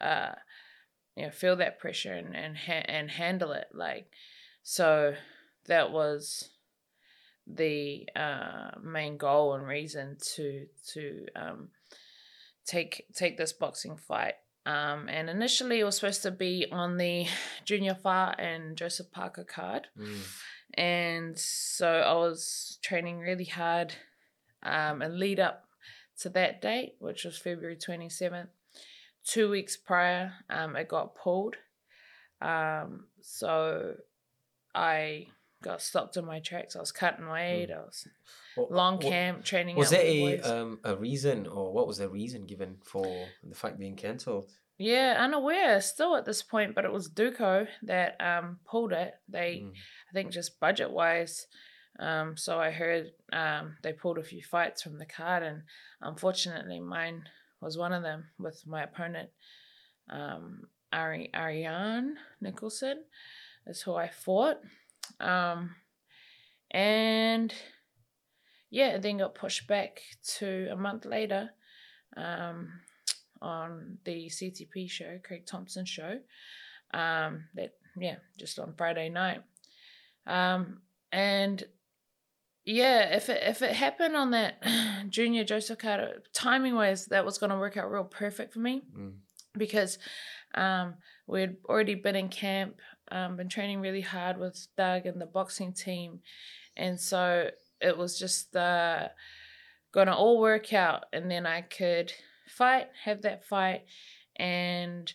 uh, you know, feel that pressure and and ha- and handle it. Like, so that was the uh, main goal and reason to to um, take take this boxing fight. Um, and initially, it was supposed to be on the Junior Fa and Joseph Parker card, Mm. and so I was training really hard, um, and lead up to that date, which was February twenty seventh. Two weeks prior, um, it got pulled, um, so I got stopped in my tracks. I was cutting weight. I was long camp training. Was there a um a reason or what was the reason given for the fight being cancelled? Yeah, unaware still at this point, but it was Duco that um pulled it. They Mm. I think just budget wise. Um so I heard um they pulled a few fights from the card and unfortunately mine was one of them with my opponent um Ari Ariane Nicholson is who I fought. Um and yeah, it then got pushed back to a month later um, on the CTP show, Craig Thompson show. Um, that yeah, just on Friday night. Um, and yeah, if it if it happened on that junior Joseph Parker timing wise, that was gonna work out real perfect for me Mm. because um, we had already been in camp, um, been training really hard with Doug and the boxing team, and so it was just uh, gonna all work out, and then I could fight, have that fight, and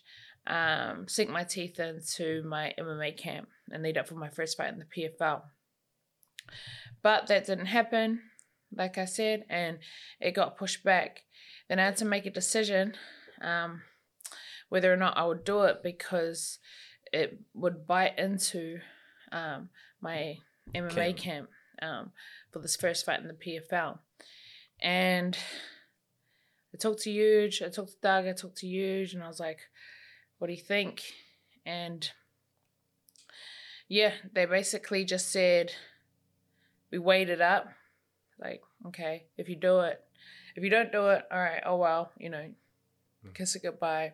um, sink my teeth into my MMA camp and lead up for my first fight in the PFL. But that didn't happen, like I said, and it got pushed back. Then I had to make a decision um, whether or not I would do it because it would bite into um, my MMA Camp. camp um, for this first fight in the PFL. And I talked to Huge, I talked to Doug, I talked to Huge, and I was like, what do you think? And yeah, they basically just said, we weighed it up. Like, okay, if you do it, if you don't do it, all right, oh well, you know, Mm. kiss it goodbye,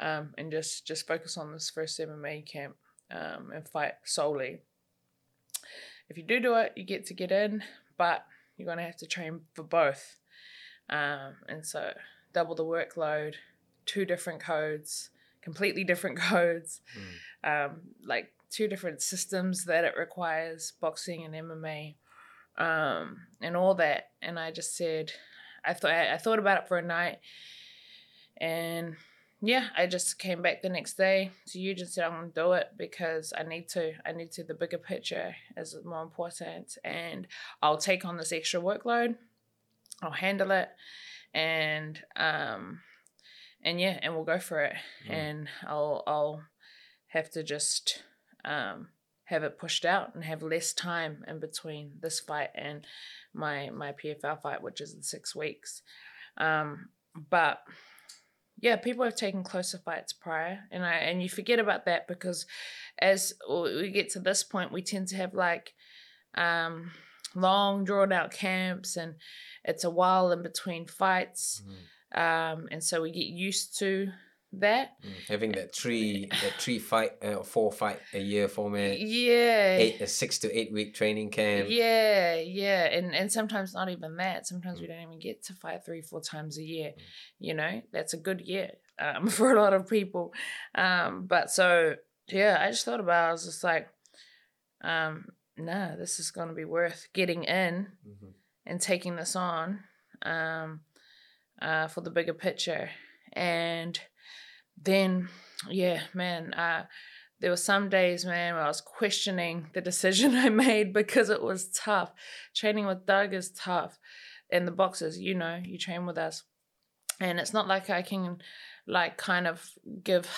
um, and just just focus on this first MMA camp um, and fight solely. If you do do it, you get to get in, but you're gonna have to train for both, um, and so double the workload, two different codes, completely different codes, Mm. um, like two different systems that it requires boxing and MMA, um, and all that. And I just said, I thought I thought about it for a night, and yeah, I just came back the next day to you and said I'm gonna do it because I need to. I need to. The bigger picture is more important, and I'll take on this extra workload. I'll handle it, and um, and yeah, and we'll go for it. Mm. And I'll I'll have to just um have it pushed out and have less time in between this fight and my my PFL fight, which is in six weeks. Um, but yeah, people have taken closer fights prior, and I and you forget about that because as we get to this point, we tend to have like um, long drawn out camps, and it's a while in between fights, Mm. um, and so we get used to that. Mm. Having that three, that three fight, uh, four fight a year format, Yeah, eight, a six to eight week training camp. Yeah, yeah, and and sometimes not even that. Sometimes we don't even get to fight three, four times a year. Mm. You know, that's a good year um, for a lot of people. Um, but so yeah, I just thought about. It. I was just like, um, nah, this is gonna be worth getting in Mhm. and taking this on, um, uh, for the bigger picture. And then, yeah, man, uh, there were some days, man, where I was questioning the decision I made because it was tough. Training with Doug is tough. And the boxers, you know, you train with us. And it's not like I can, like, kind of give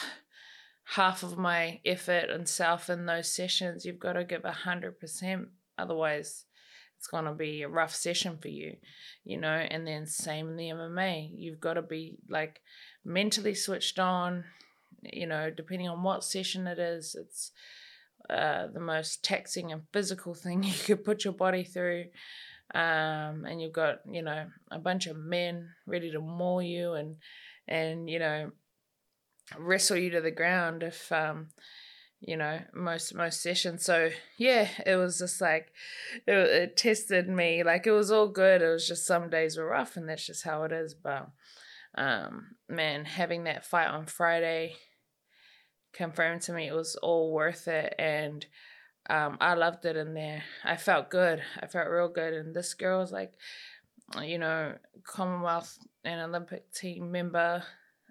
half of my effort and self in those sessions. You've got to give a 100%. Otherwise, it's going to be a rough session for you, you know. And then, same in the MMA. You've got to be, like, mentally switched on, you know, depending on what session it is, it's uh, the most taxing and physical thing you could put your body through. Um, and you've got, you know, a bunch of men ready to maul you and, and, you know, wrestle you to the ground if, um, you know, most, most sessions. So yeah, it was just like, it, it tested me. Like it was all good. It was just some days were rough and that's just how it is. But, um, man, having that fight on Friday confirmed to me it was all worth it, and um, I loved it in there. I felt good. I felt real good, and this girl was like, you know, Commonwealth and Olympic team member,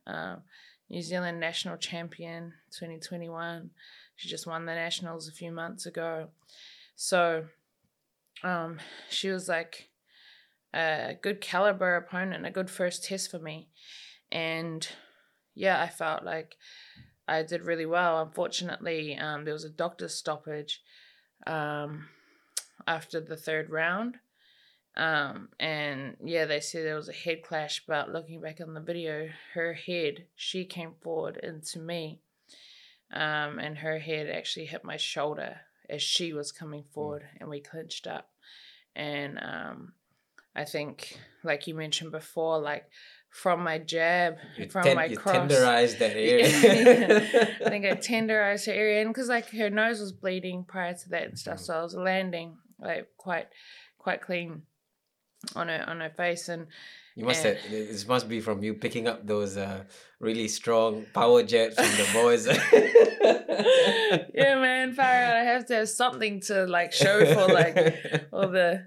um, New Zealand national champion, twenty twenty one. She just won the nationals a few months ago, so um, she was like a good caliber opponent, a good first test for me. And yeah, I felt like I did really well. Unfortunately, um, there was a doctor's stoppage um, after the third round. Um, and yeah, they said there was a head clash, but looking back on the video, her head, she came forward into me. Um, and her head actually hit my shoulder as she was coming Mm. forward, and we clinched up. And um, I think, like you mentioned before, like from my jab, You, from ten- my you cross. tenderized that area. I think I tenderized her area, and because like her nose was bleeding prior to that and stuff, Mhm. so I was landing like quite, quite clean on her on her face, and You must And- have. This must be from you picking up those uh, really strong power jabs from the boys. yeah, man, fire! I have to have something to like show for like all the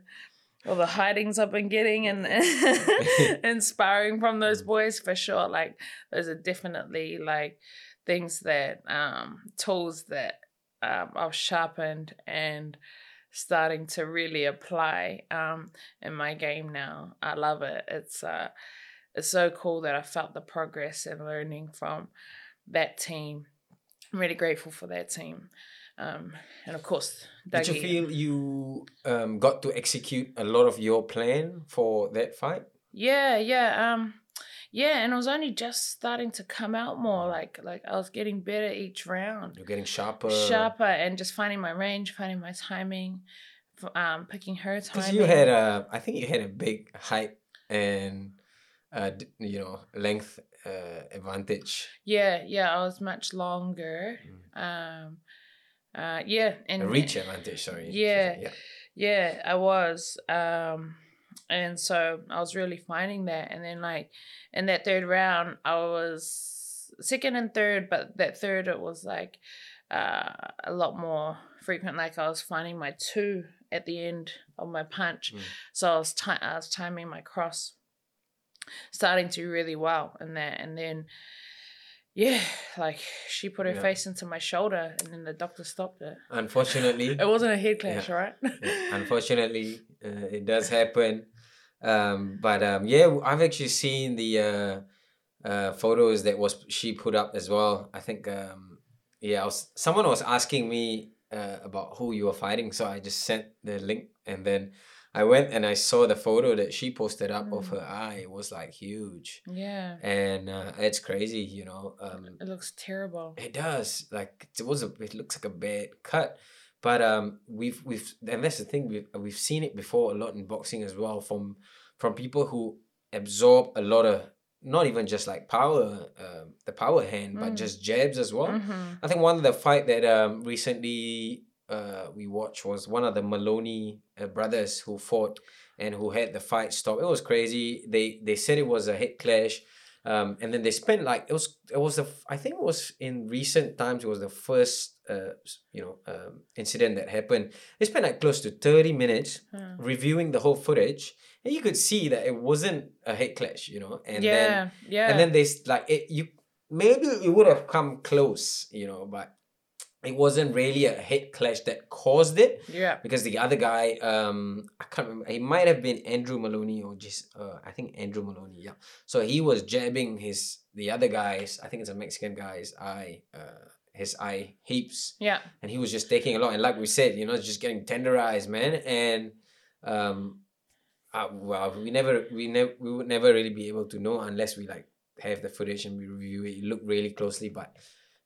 all the hidings I've been getting and inspiring from those boys for sure. Like those are definitely like things that um tools that um I've sharpened and starting to really apply um in my game now. I love it. It's uh it's so cool that I felt the progress and learning from that team. I'm really grateful for that team. Um, and of course, Did you feel you um, got to execute a lot of your plan for that fight? Yeah, yeah, um, yeah, and it was only just starting to come out more. Like, like I was getting better each round, You're getting sharper. sharper, and just finding my range, finding my timing, um, picking her timing. Because you had a, I think you had a big height and, uh, you know, length uh, advantage. yeah, yeah, I was much longer. Um, uh, yeah, and A reach advantage, sorry. Yeah. Yeah. Yeah, I was. Um and so I was really finding that and then like in that third round I was second and third, but that third it was like uh a lot more frequent like I was finding my two at the end of my punch. Mm. So I was ti- I was timing my cross starting to really well in that and then yeah, like she put her Yeah. face into my shoulder and then the doctor stopped it. Unfortunately, It wasn't a head clash, Yeah. right? Yeah, unfortunately, uh, it does happen. Um, but um, yeah, I've actually seen the uh, uh, photos that was she put up as well. I think um, yeah, I was, someone was asking me uh, about who you were fighting, so I just sent the link, and then I went and I saw the photo that she posted up of Mm. her eye. It was like huge, yeah. and uh, it's crazy, you know. Um, It looks terrible. it does. Like it was a. It looks like a bad cut, but um, we've we've and that's the thing. We've we've seen it before a lot in boxing as well from from people who absorb a lot of not even just like power, um, the power hand, but Mm. just jabs as well. Mhm. I think one of the fight that um recently uh we watched was one of the Moloney uh, brothers who fought and who had the fight stop. It was crazy. They they said it was a head clash. Um, and then they spent like it was it was the I think it was in recent times it was the first uh you know um, incident that happened. They spent like close to thirty minutes Hmm. reviewing the whole footage, and you could see that it wasn't a head clash, you know. And yeah, then yeah. and then they like it you maybe it would have come close you know but it wasn't really a head clash that caused it. Yeah. because the other guy um i can't remember he might have been andrew moloney or just uh, i think andrew moloney yeah. So he was jabbing his the other guys i think it's a mexican guy's eye uh his eye heaps. Yeah. and he was just taking a lot. And like we said you know just getting tenderized man. And um uh, well we never we never we would never really be able to know unless we like have the footage and we review it. Look really closely but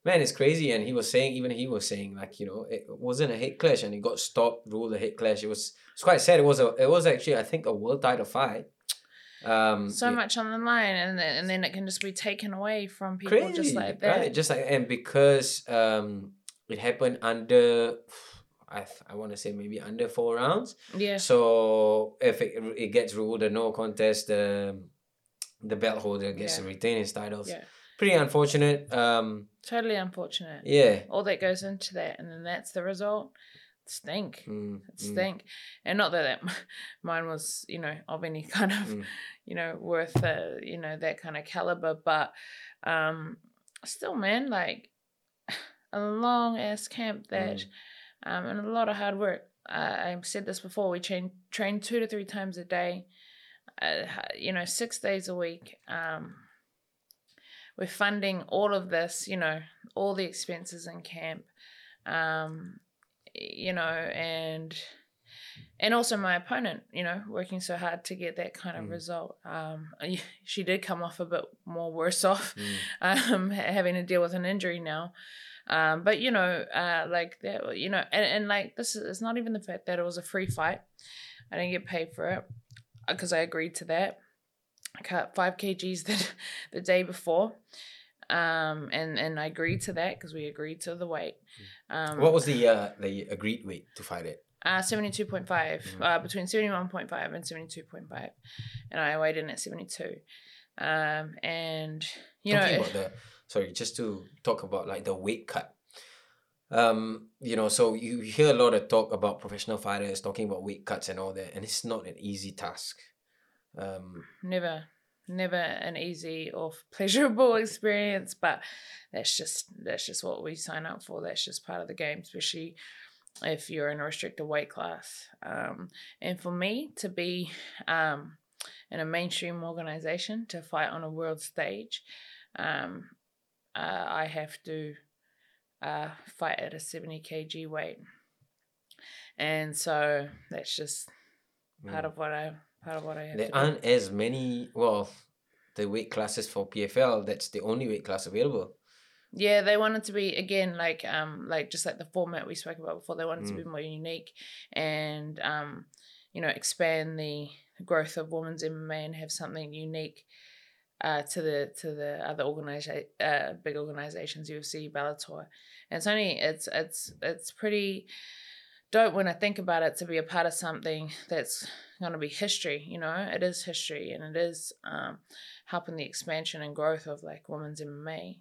man it's crazy and he was saying even he was saying like you know it wasn't a hit clash and it got stopped ruled a hit clash it was it's quite sad it was a it was actually i think a world title fight um So yeah, much on the line, and then, and then it can just be taken away from people crazy just like that. right just like and because um it happened under I, I want to say maybe under four rounds yeah. So if it, it gets ruled a no contest, the the belt holder gets to Yeah. retain his titles. Yeah. Pretty unfortunate. Um, Totally unfortunate. yeah. All that goes into that, and then that's the result. Stink. Mm, mm, stink. And not that, that mine was, you know, of any kind of, Mm. you know, worth, uh, you know, that kind of caliber. But um still, man, like a long ass camp that, Mm. um, and a lot of hard work. I I've said this before. We train train two to three times a day, uh, you know, six days a week. Um, we're funding all of this, you know, all the expenses in camp, um, you know, and and also my opponent, you know, working so hard to get that kind of Mm. result. Um, she did come off a bit more worse off, mm. um, having to deal with an injury now. Um, but you know, uh, like that, you know, and, and like this is it's not even the fact that it was a free fight. I didn't get paid for it because I agreed to that. I cut five kgs the the day before, um, and and I agreed to that because we agreed to the weight. Um, What was the uh, the agreed weight to fight it? uh, 72.5, Mhm. uh, between 71.5 and 72.5. And I weighed in at 72. Um, and, you Talking know, about the sorry, just to talk about like the weight cut. Um, you know, so you hear a lot of talk about professional fighters talking about weight cuts and all that, and it's not an easy task. Um, never, never an easy or pleasurable experience, but that's just, that's just what we sign up for. That's just part of the game, especially if you're in a restricted weight class. Um, and for me to be, um, in a mainstream organization to fight on a world stage, um, uh, I have to uh, fight at a 70 kg weight. And so that's just part mm. of what I part of what I have there to aren't as many. Well, the weight classes for PFL. That's the only weight class available. Yeah, they wanted to be again like um like just like the format we spoke about before. They wanted to Mm. be more unique and um you know expand the growth of women's MMA and have something unique uh to the to the other organization uh big organizations UFC Bellator. And it's only it's it's it's pretty dope when I think about it to be a part of something that's going to be history. You know, it is history and it is um helping the expansion and growth of like women's MMA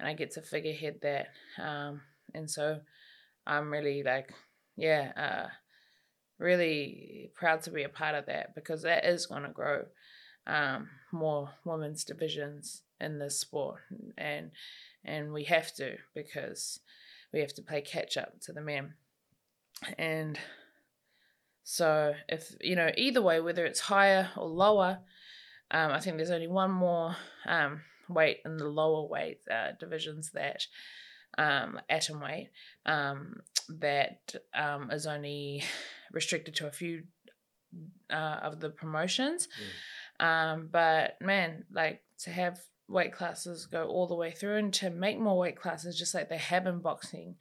and I get to figurehead that. Um, and so I'm really like, yeah, uh, really proud to be a part of that because that is going to grow um, more women's divisions in this sport, and and we have to because we have to play catch up to the men, and so if you know either way, whether it's higher or lower, um, I think there's only one more um, weight in the lower weight uh, divisions that um, atom weight um, that um, is only restricted to a few uh, of the promotions. Um, but man, like to have weight classes go all the way through and to make more weight classes just like they have in boxing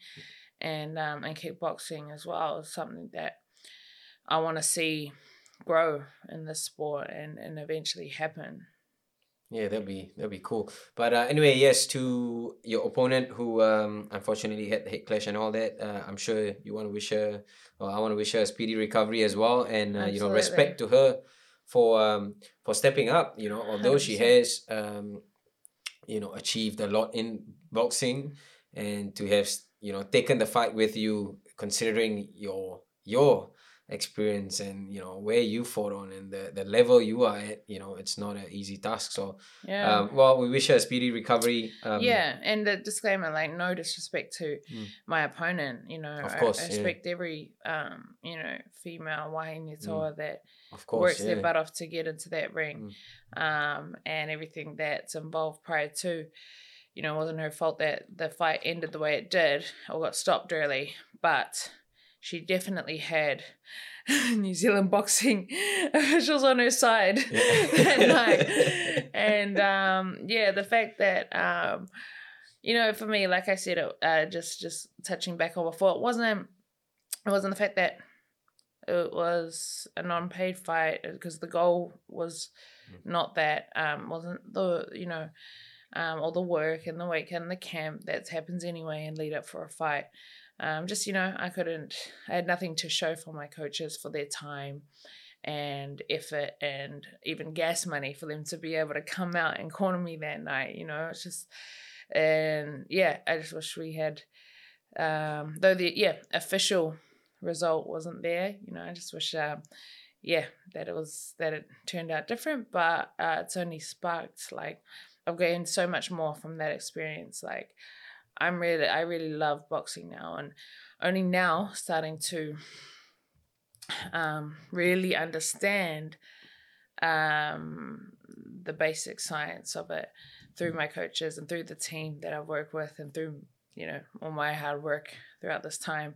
and um, and kickboxing as well is something that I want to see grow in this sport and, and eventually happen. Yeah, that'd be that'd be cool. But uh, anyway, yes, to your opponent who um unfortunately had the head clash and all that. Uh, I'm sure you want to wish her, or I want to wish her a speedy recovery as well, and uh, you know respect to her for um for stepping up. You know, although she 100%. has um you know achieved a lot in boxing, and to have you know taken the fight with you, considering your your experience and you know where you fought on and the, the level you are at you know it's not an easy task so Yeah. um, well, we wish her a speedy recovery. Um, yeah, and the disclaimer, like no disrespect to Mm. my opponent. You know, Of I- course, I, yeah. respect every um, you know, female Wahine Toa that of course. works yeah. their butt off to get into that ring, um, and everything that's involved prior to. You know, it wasn't her fault that the fight ended the way it did or got stopped early, but she definitely had New Zealand boxing officials on her side that night. And um, yeah, the fact that um, you know, for me, like I said, it, uh, just just touching back on before, it wasn't it wasn't the fact that it was a non-paid fight because the goal was not that um wasn't the you know um all the work and the week and the camp that happens anyway and lead up for a fight. Um just you know i couldn't i had nothing to show for my coaches for their time and effort and even gas money for them to be able to come out and corner me that night you know it's just and yeah i just wish we had um though the yeah official result wasn't there you know i just wish um yeah that it was that it turned out different but uh it's only sparked like i've gained so much more from that experience like i'm really i really love boxing now and only now starting to um really understand um the basic science of it through my coaches and through the team that i've worked with and through you know all my hard work throughout this time.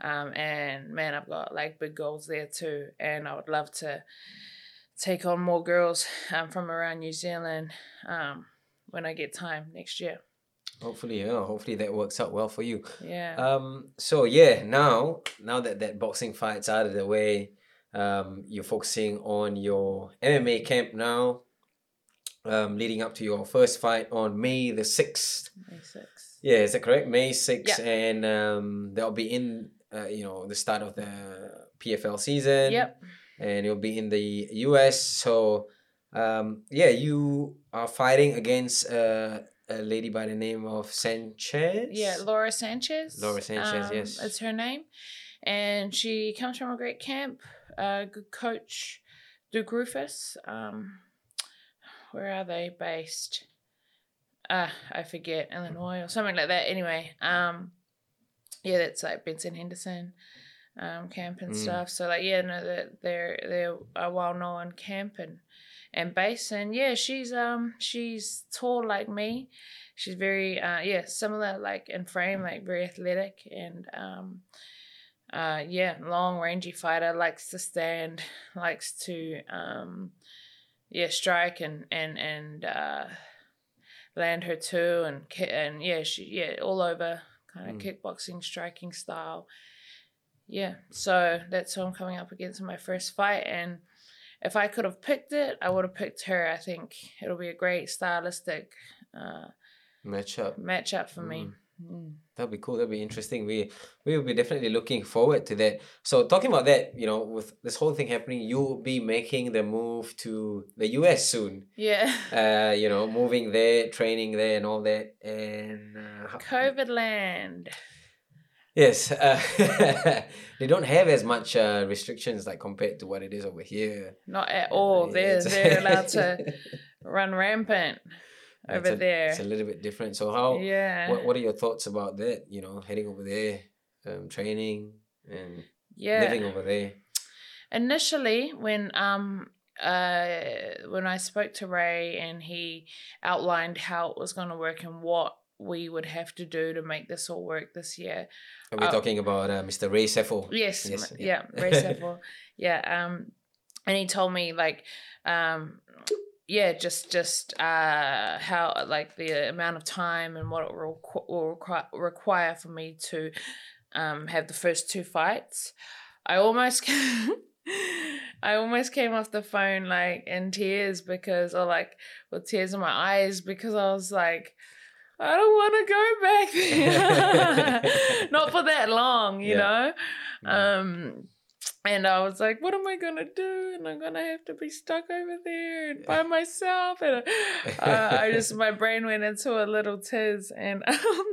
Um, and man i've got like big goals there too and i would love to take on more girls um, from around new zealand um, when i get time next year Hopefully, yeah. Hopefully that works out well for you. Yeah. Um. So yeah, now now that that boxing fight's out of the way, um, you're focusing on your MMA camp now. Um, leading up to your first fight on May the sixth. May 6. Yeah, is that correct? May sixth, Yeah. and um, that'll be in uh, you know the start of the PFL season. Yep. And you'll be in the US. So, um, yeah, you are fighting against uh, a lady by the name of Sanchez. Yeah, Laura Sanchez. Laura Sanchez, um, yes. It's her name. And she comes from a great camp. Uh, good coach, Duke Roufus. Um, where are they based? Uh, I forget, Illinois or something like that. Anyway, um, yeah, that's like Benson Henderson um, camp and Mm. stuff. So like, yeah, no, they're they're, they're a well known camp and and base. And yeah, she's um she's tall like me. She's very uh yeah similar like in frame, like very athletic and um uh yeah long rangy fighter likes to stand likes to um yeah strike and and and uh land her too and and yeah she yeah all over kind of Mm. kickboxing striking style yeah so that's who i'm coming up against in my first fight and if i could have picked it i would have picked her i think it'll be a great stylistic uh matchup. matchup for me Mm. That'll be cool. That'll be interesting. We we will be definitely looking forward to that. So talking about that, you know, with this whole thing happening, you'll be making the move to the US soon. yeah Uh, you know, moving there, training there, and all that. And uh, covid land Yes, uh, they don't have as much uh, restrictions like compared to what it is over here. not at all Yeah, they're they're allowed to run rampant over a- there It's a little bit different. So how? yeah What What are your thoughts about that? You know, heading over there, um, training and yeah living over there. initially when um uh when I spoke to Ray and he outlined how it was going to work and what we would have to do to make this all work this year. Are we Uh, talking about uh, Mr. Ray Sefo? Yes, Yes, yeah. yeah, Ray Sefo. yeah, um and he told me like um yeah, just just uh how like the amount of time and what it will, requ- will requi- require for me to um have the first two fights. I almost I almost came off the phone like in tears because or like with tears in my eyes because I was like I don't want to go back there. Not for that long, you Yeah. know. Um and I was like, what am I gonna do? And I'm gonna have to be stuck over there and by myself. And uh, I just my brain went into a little tiz, and um,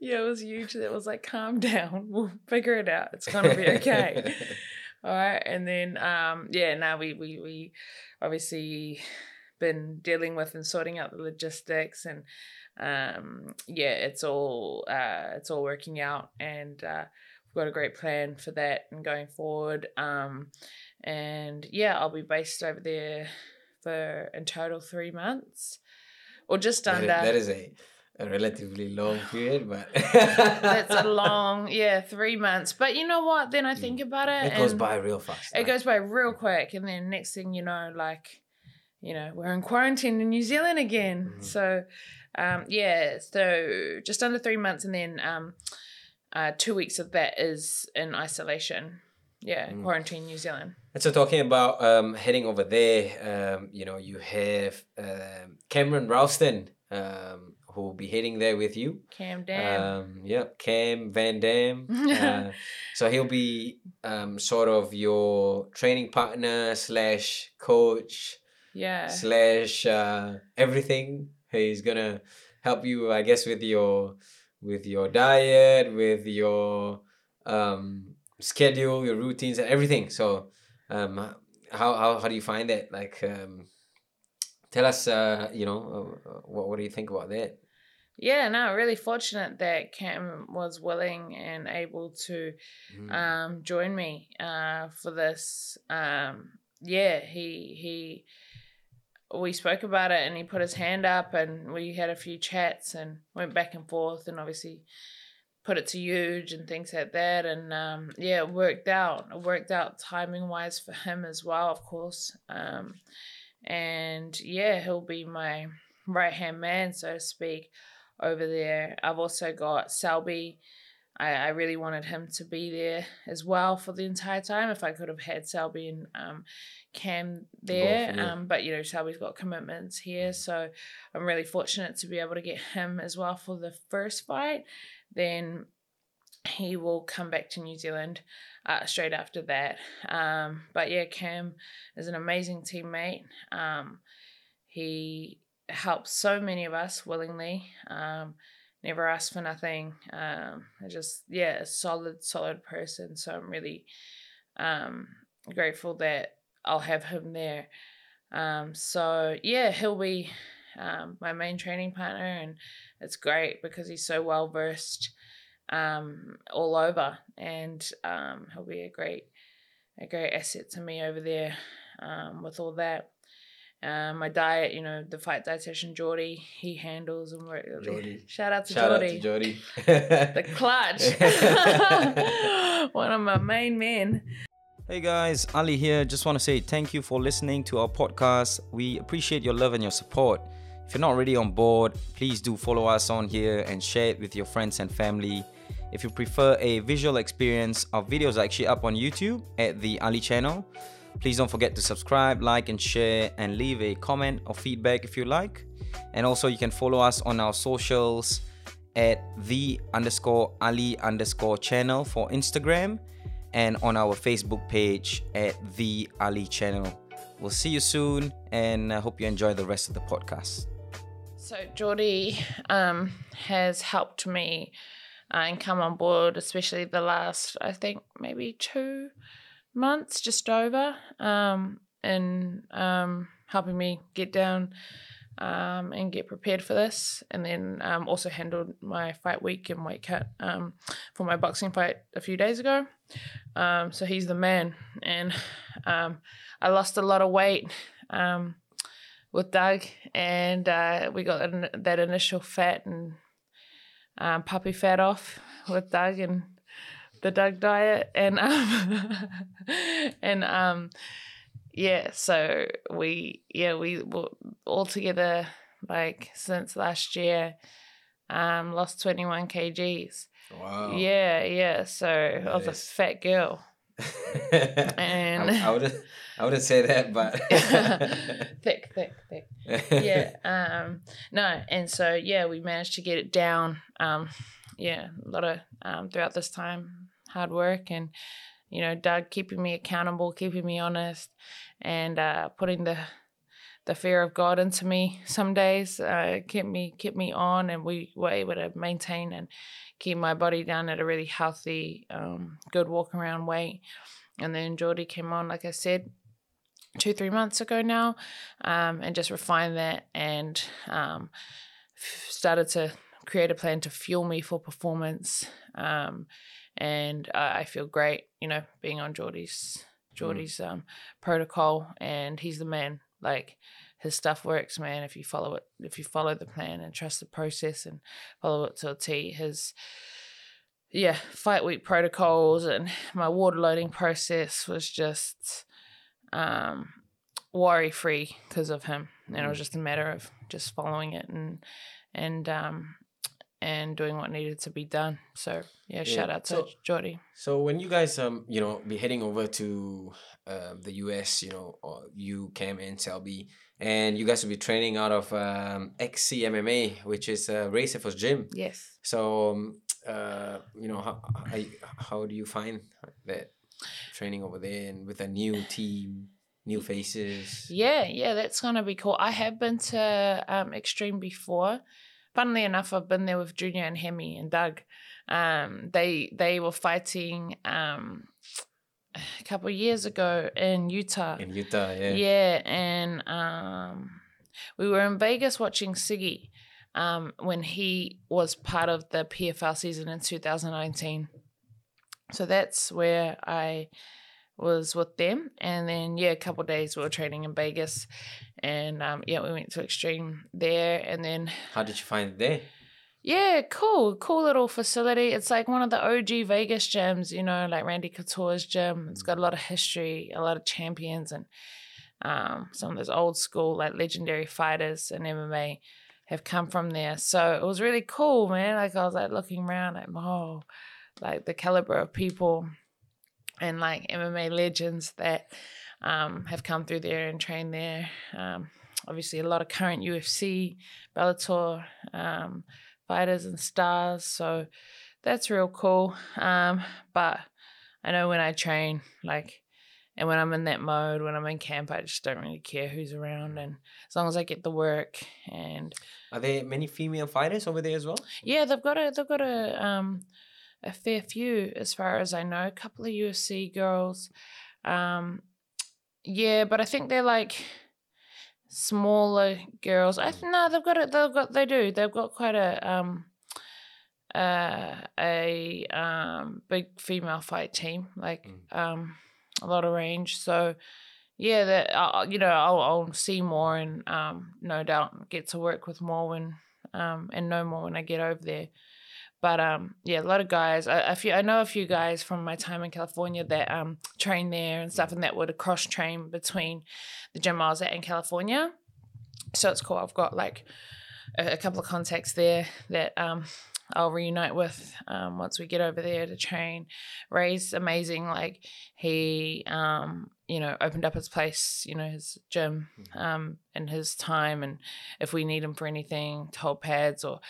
yeah, it was huge. It was like, calm down, we'll figure it out. It's gonna be okay. All right, and then um, yeah, now we we we obviously been dealing with and sorting out the logistics and um yeah it's all uh it's all working out and uh we've got a great plan for that and going forward um and yeah i'll be based over there for in total three months or just under. that is a, a relatively long period, but that's a long yeah three months but you know what? Then i think about it It goes by real fast. it goes by real quick and then next thing you know like you know we're in quarantine in new zealand again Mhm. so um yeah so just under three months and then um uh two weeks of that is in isolation yeah Mm. quarantine new zealand And so talking about um, heading over there, um, you know, you have um, Cameron Ralston um, who will be heading there with you. cam dam Um, yeah, Cam Van Dam. uh, so he'll be um, sort of your training partner slash coach yeah slash uh, everything. He's gonna help you, I guess, with your with your diet, with your um, schedule, your routines, and everything. So, um, how how how do you find that? Like, um, tell us, uh, you know, uh, what what do you think about that? yeah no really fortunate that cam was willing and able to Mm. um, join me uh, for this. Um, yeah, he he. We spoke about it, and he put his hand up, and we had a few chats, and went back and forth, and obviously put it to huge and things like that, and um, yeah, it worked out. It worked out timing wise for him as well, of course. Um, and yeah, he'll be my right hand man, so to speak. over there. I've also got Selby. I, I really wanted him to be there as well for the entire time. If I could have had Selby and um, Cam there, yeah. um, but you know Selby's got commitments here, so I'm really fortunate to be able to get him as well for the first fight. Then he will come back to New Zealand uh, straight after that. Um, but yeah, Cam is an amazing teammate. Um, he helps so many of us willingly. Um, never asks for nothing. Um, I just yeah, a solid, solid person. So I'm really um, grateful that I'll have him there. Um, so yeah, he'll be um, my main training partner, and it's great because he's so well versed um, all over, and um, he'll be a great, a great asset to me over there um, with all that. Um, my diet, you know, the fight dietitian Geordie, he handles and work. Geordie. Shout out to Shout Geordie. out to Jody. The clutch. One of my main men. Hey guys, Ali here. Just want to say thank you for listening to our podcast. We appreciate your love and your support. If you're not already on board, please do follow us on here and share it with your friends and family. If you prefer a visual experience, our videos are actually up on YouTube at the Ali channel. Please don't forget to subscribe, like, and share, and leave a comment or feedback if you like. And also, you can follow us on our socials at the underscore Ali underscore channel for Instagram and on our Facebook page at the Ali channel. We'll see you soon and I hope you enjoy the rest of the podcast. So Geordie um, has helped me uh, and come on board, especially the last, I think, maybe two months, just over, um, in um, helping me get down um, and get prepared for this. And then um, also handled my fight week and weight cut um, for my boxing fight a few days ago. Um, so he's the man. And um, I lost a lot of weight um, with Doug, and uh, we got an, that initial fat and um, puppy fat off with Doug and the Doug diet, and um, and um, yeah, so we yeah we were all together like since last year, um, lost twenty one kgs. wow. Yeah, yeah. So I was a fat girl. And- I, I wouldn't. I wouldn't say that, but thick, thick, thick. yeah um no and so yeah we managed to get it down um yeah a lot of um throughout this time hard work and you know doug keeping me accountable keeping me honest and uh putting the the fear of god into me some days uh kept me kept me on and we were able to maintain and keep my body down at a really healthy um good walk around weight. And then Geordie came on like i said two three months ago now um, and just refined that and um, started to create a plan to fuel me for performance um, and uh, I feel great you know being on Geordie's Geordie's um, protocol and he's the man like his stuff works man if you follow it if you follow the plan and trust the process and follow it to a T his yeah fight week protocols and my water loading process was just um, worry free because of him. And it was just a matter of just following it and and um and doing what needed to be done. So yeah, shout out to so- Jody. So when you guys um you know be heading over to um the US you know or you Cam and Selby and you guys will be training out of um XCMMA which is uh, Ray Sefo's Gym. Yes. So um, uh you know how how, how do you find that training over there and with a new team, new faces? Yeah, yeah, that's gonna be cool. I have been to um Extreme before. Funnily enough, I've been there with Junior and Hemi and Doug. Um, they they were fighting um a couple of years ago in Utah. In Utah, yeah. Yeah, and um, we were in Vegas watching Siggy um, when he was part of the PFL season in 2019. So that's where I was with them, and then yeah, a couple of days we were training in Vegas, and um, yeah, we went to Extreme there, and then How did you find it there? yeah, cool, cool little facility. It's like one of the OG Vegas gyms, you know, like Randy Couture's gym. It's got a lot of history, a lot of champions, and um, some of those old school, like legendary fighters and MMA. have come from there. So it was really cool, man. Like I was like looking around, like oh, like the caliber of people and like MMA legends that um, have come through there and trained there. Um, obviously, a lot of current UFC, Bellator um, fighters and stars. So that's real cool. Um, but I know when I train, like, and when I'm in that mode, when I'm in camp, I just don't really care who's around, and as long as I get the work. And are there many female fighters over there as well? Yeah, they've got a they've got a um a fair few as far as I know. A couple of USC girls, um, yeah, but I think they're like smaller girls. I no, they've got it. They've got they do. They've got quite a um uh, a um big female fight team. Like mm. um a lot of range. So yeah, that uh, you know I'll, I'll see more and um no doubt get to work with more when um and know more when I get over there. But um, yeah, a lot of guys. I, a few, I know a few guys from my time in California that um train there and stuff, and that would cross train between the gym I was at in California. So it's cool. I've got like a, a couple of contacts there that um I'll reunite with um, once we get over there to train. Ray's amazing. Like he, um, you know, opened up his place, you know, his gym, mm-hmm. um, and his time, and if we need him for anything, to hold pads or,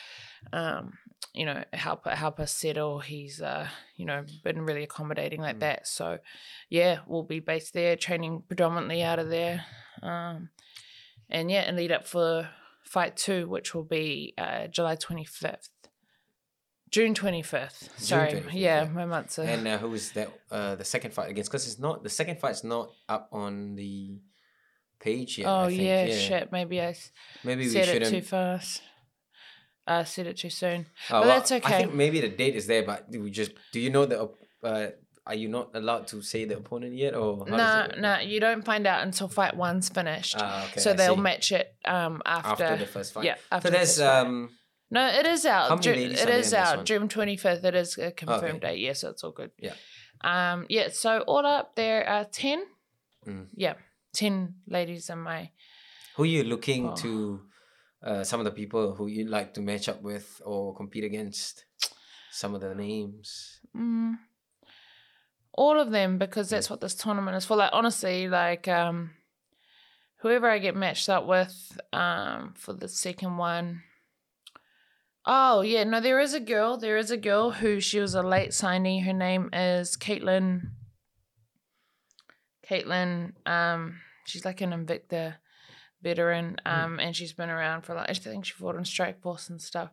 um, you know help help us settle he's uh you know been really accommodating like mm. that so yeah we'll be based there training predominantly out of there um and yeah and lead up for fight two which will be uh july 25th June twenty fifth. Sorry, 25th, yeah, yeah, my months. Are... And uh, who is that? Uh, the second fight against? Because it's not the second fight's not up on the page yet. Oh yeah, yeah, shit. Maybe I maybe said we it too fast uh, said it too soon. Oh, but well, that's okay. I think maybe the date is there, but do we just do you know the uh, are you not allowed to say the opponent yet or no no nah, you don't find out until fight one's finished ah, okay, so I they'll see. match it um after, after the first fight yeah after so there's um no it is out June, it is out june 25th it is a confirmed okay. date yes yeah, so it's all good yeah um yeah so all up there are 10 mm. yeah 10 ladies in my who are you looking oh. to uh, some of the people who you'd like to match up with or compete against? Some of the names. Mm, all of them, because that's what this tournament is for. Like honestly, like um, whoever I get matched up with um, for the second one. Oh yeah, no, there is a girl. There is a girl who she was a late signee. Her name is Kaitlin. Kaitlin, um, she's like an Invicta veteran, mm. um, and she's been around for like I think she fought on Strikeforce and stuff.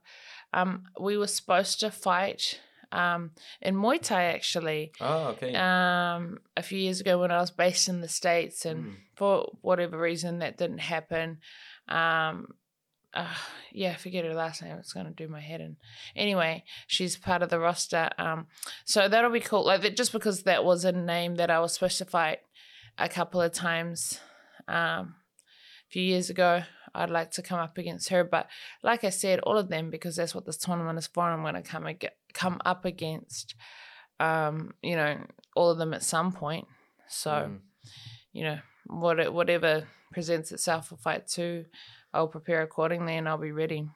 Um, we were supposed to fight um, in Muay Thai actually. Oh, okay. Um, a few years ago when I was based in the states, and mm. for whatever reason that didn't happen. Um, uh, yeah, forget her last name. It's gonna do my head in. Anyway, she's part of the roster. Um, so that'll be cool. Like that, just because that was a name that I was supposed to fight a couple of times. Um, few years ago. I'd like to come up against her, but like I said, all of them because that's what this tournament is for. I'm going to come ag- come up against, um, you know, all of them at some point. So, mm. you know, what whatever presents itself for fight two, I'll prepare accordingly and I'll be ready.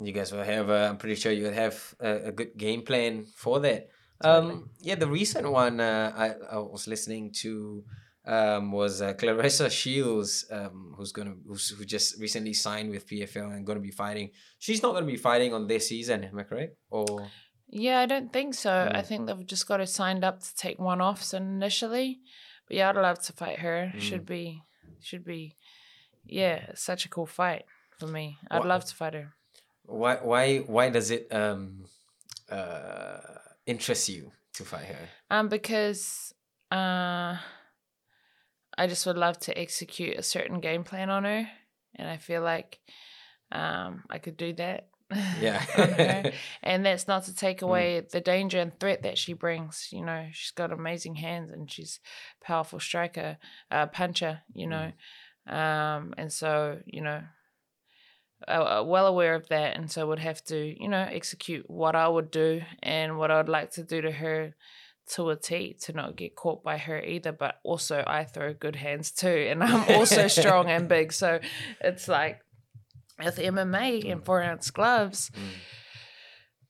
You guys will have. Uh, I'm pretty sure you will have a, a, good game plan for that. Um, yeah, the recent one uh, I I was listening to um, was uh, Claressa Shields, um, who's gonna who's, who just recently signed with PFL and gonna be fighting. She's not gonna be fighting on this season, am I correct? Or yeah, I don't think so. Mm. I think they've just got her signed up to take one offs initially. But yeah, I'd love to fight her. Mm. Should be should be yeah, such a cool fight for me. I'd what, love to fight her. Why why why does it um uh interest you to fight her? Um because uh I just would love to execute a certain game plan on her, and I feel like um, I could do that. Yeah. and that's not to take mm. away mm. the danger and threat that she brings. You know, she's got amazing hands and she's powerful striker, uh, puncher. You know, mm. um, and so you know, uh, well aware of that, and so would have to you know execute what I would do and what I would like to do to her to a T to not get caught by her either. But also, I throw good hands too, and I'm also strong and big. So it's like, with MMA and four ounce gloves,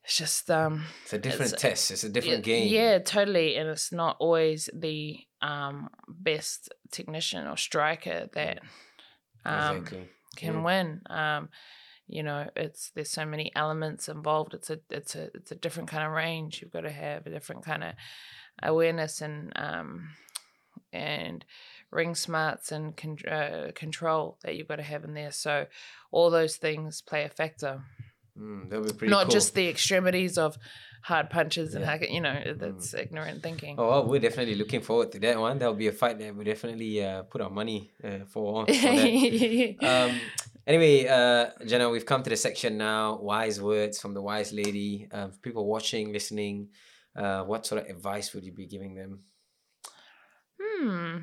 it's just um It's a different It's- test. It's a different game. Yeah, totally. And it's not always the um best technician or striker that um exactly. can Yeah. win. Um, you know, it's there's so many elements involved. It's a it's a it's a different kind of range. You've got to have a different kind of awareness and um and ring smarts and con- uh, control that you've got to have in there. So all those things play a factor. Mm, that'll be pretty Not cool. just the extremities of hard punches and Yeah. you know that's ignorant thinking. Oh, well, we're definitely looking forward to that one. That'll be a fight that we definitely uh, put our money uh, for. for that. um, anyway, uh, Genah, we've come to the section now. Wise words from the wise lady. Uh, people watching, listening. Uh, what sort of advice would you be giving them? hmm.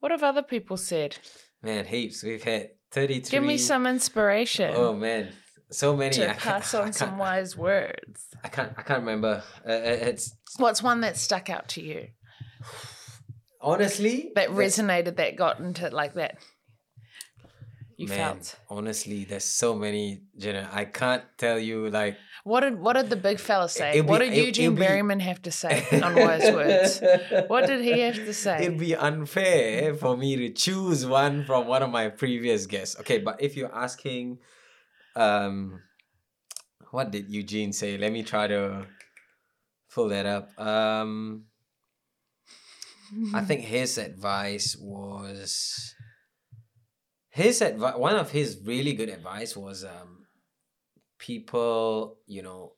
What have other people said? Man, heaps. We've had thirty-three. Give me some inspiration. Oh man, so many. To pass I on some wise words. I can't. I can't remember. Uh, it's What's one that stuck out to you honestly that resonated that got into like that? You Man, felt. honestly, there's so many, Genah. I can't tell you like. What did what did the big fella say? it'd what did it- Eugene be- Bareman have to say on wise words? What did he have to say? It'd be unfair for me to choose one from one of my previous guests. Okay, but if you're asking, um, what did Eugene say? Let me try to pull that up. Um, I think his advice was his advice. One of his really good advice was um, people, you know,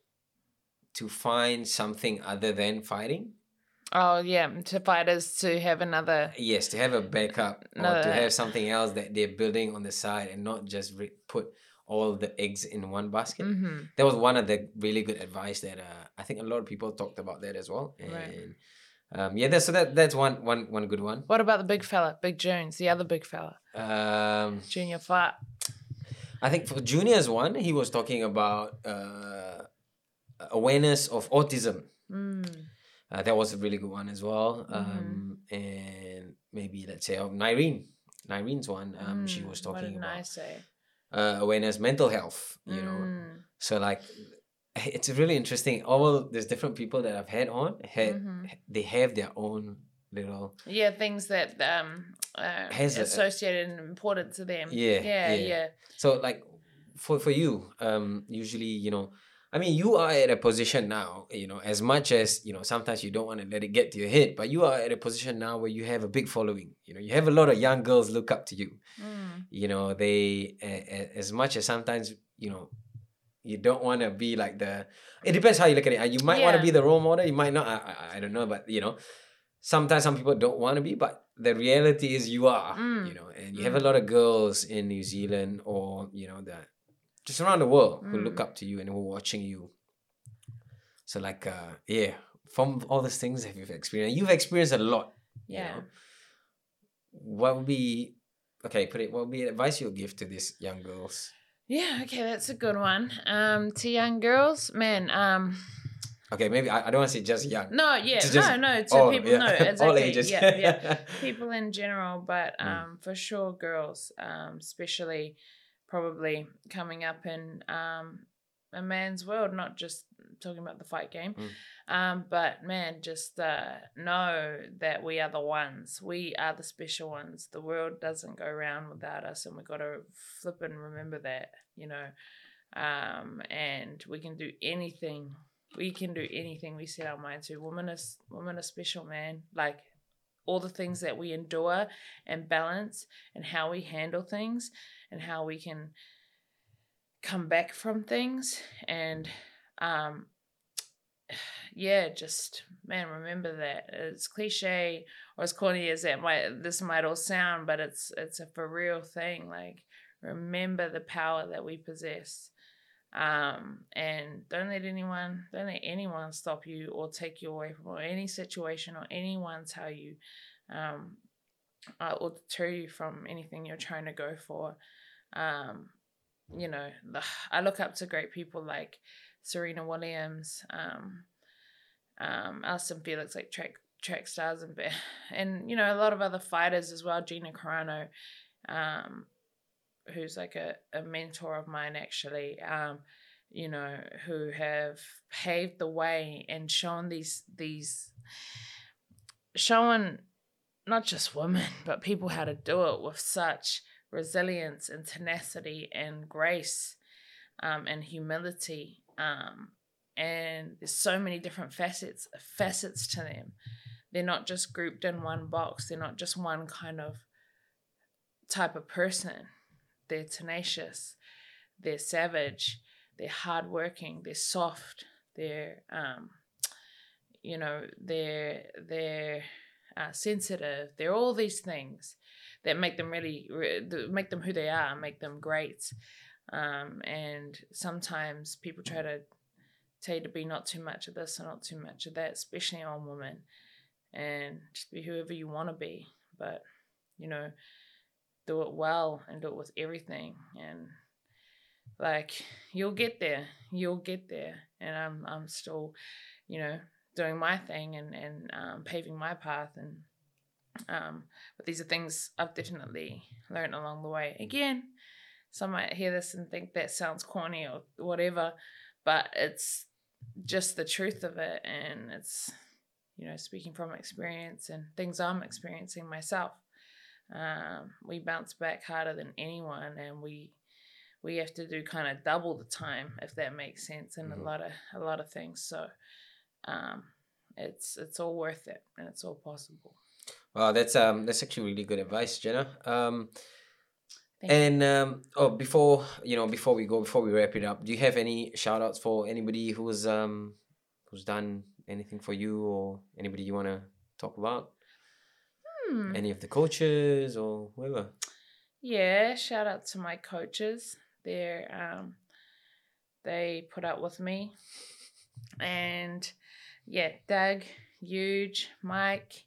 to find something other than fighting. Oh yeah, to fighters to have another. Yes, to have a backup or to have something else that they're building on the side and not just re- put all the eggs in one basket. hmm That was one of the really good advice that uh, I think a lot of people talked about that as well. And Right. Um, yeah, that's so that that's one one one good one. What about the big fella, Big Jones, the other big fella, Um, Junior Fa? I think for Junior's one, he was talking about uh, awareness of autism. Mm. Uh, that was a really good one as well. Mm-hmm. Um, and maybe let's say of Nyrene. Nyrene's one. Um, she Mm, was talking about uh, awareness, mental health. You know, Mm. so like it's really interesting. All there's different people that I've had on had Mhm. they have their own little Yeah, things that um uh, Has associated and important to them. Yeah, yeah, yeah. yeah. So like for for you, um, usually you know, I mean, you are at a position now, you know, as much as you know, sometimes you don't want to let it get to your head, but you are at a position now where you have a big following. You know, you have a lot of young girls look up to you. Mm. You know, they a- as much as sometimes you know. You don't want to be like the. It depends how you look at it. Uh, You might want to be the role model. You might not. I, I, I don't know, but you know, sometimes some people don't want to be. But the reality is, you are. Mm. You know, and you have a lot of girls in New Zealand or you know that just around the world who look Mm. up to you and who are watching you. So like uh yeah, from all these things that you've experienced, you've experienced a lot. you Yeah. know. What would be okay? Put it. What would be advice you'll give to these young girls? Yeah, okay, that's a good one. Um, to young girls, man, um, Okay, maybe I, I don't want to say just young. no, yeah, just- no, no, to all- people, yeah, no, all ages. yeah, yeah, people in general, but Mm. um, for sure, girls, um, especially probably coming up in um a man's world, not just talking about the fight game, Mm. um, but man, just uh, know that we are the ones, we are the special ones. The world doesn't go round without us, and we got to flip and remember that, you know, um, and we can do anything. We can do anything we set our mind to. Women are s- women are special, man. Like all the things that we endure and balance and how we handle things and how we can come back from things and um yeah just man remember that. It's cliche or as corny as that might this might all sound but it's it's a for real thing. Like remember the power that we possess. Um and don't let anyone don't let anyone stop you or take you away from or any situation or anyone tell you um uh, or deter you from anything you're trying to go for. Um you know i look up to great people like serena williams um um allyson felix like track track stars and and you know a lot of other fighters as well gina carano um who's like a, a mentor of mine actually. Um, you know, who have paved the way and shown these these showing not just women, but people how to do it with such resilience and tenacity and grace um, and humility. Um, and there's so many different facets facets to them. They're not just grouped in one box. They're not just one kind of type of person. They're tenacious. They're savage. They're hardworking. They're soft. They're um, you know they're they're uh, sensitive. They're all these things that make them really make them who they are, make them great. Um, and sometimes people try to tell you to be not too much of this or not too much of that, especially on women, and just be whoever you want to be. But you know, do it well and do it with everything, and like you'll get there, you'll get there. And I'm I'm still, you know, doing my thing and and um, paving my path and um, but these are things I've definitely learned along the way. Again, some might hear this and think that sounds corny or whatever, but it's just the truth of it, and it's you know speaking from experience and things I'm experiencing myself. Um, we bounce back harder than anyone, and we we have to do kind of double the time if that makes sense and mm-hmm. a lot of a lot of things. So um, it's it's all worth it and it's all possible. Wow, that's um that's actually really good advice, Genah. Um, and um, oh, before you know, before we go, before we wrap it up, do you have any shout outs for anybody who's um who's done anything for you or anybody you want to talk about? Hmm. Any of the coaches or whoever? Yeah, shout out to my coaches. They're um they put up with me and yeah, Doug, huge, Mike,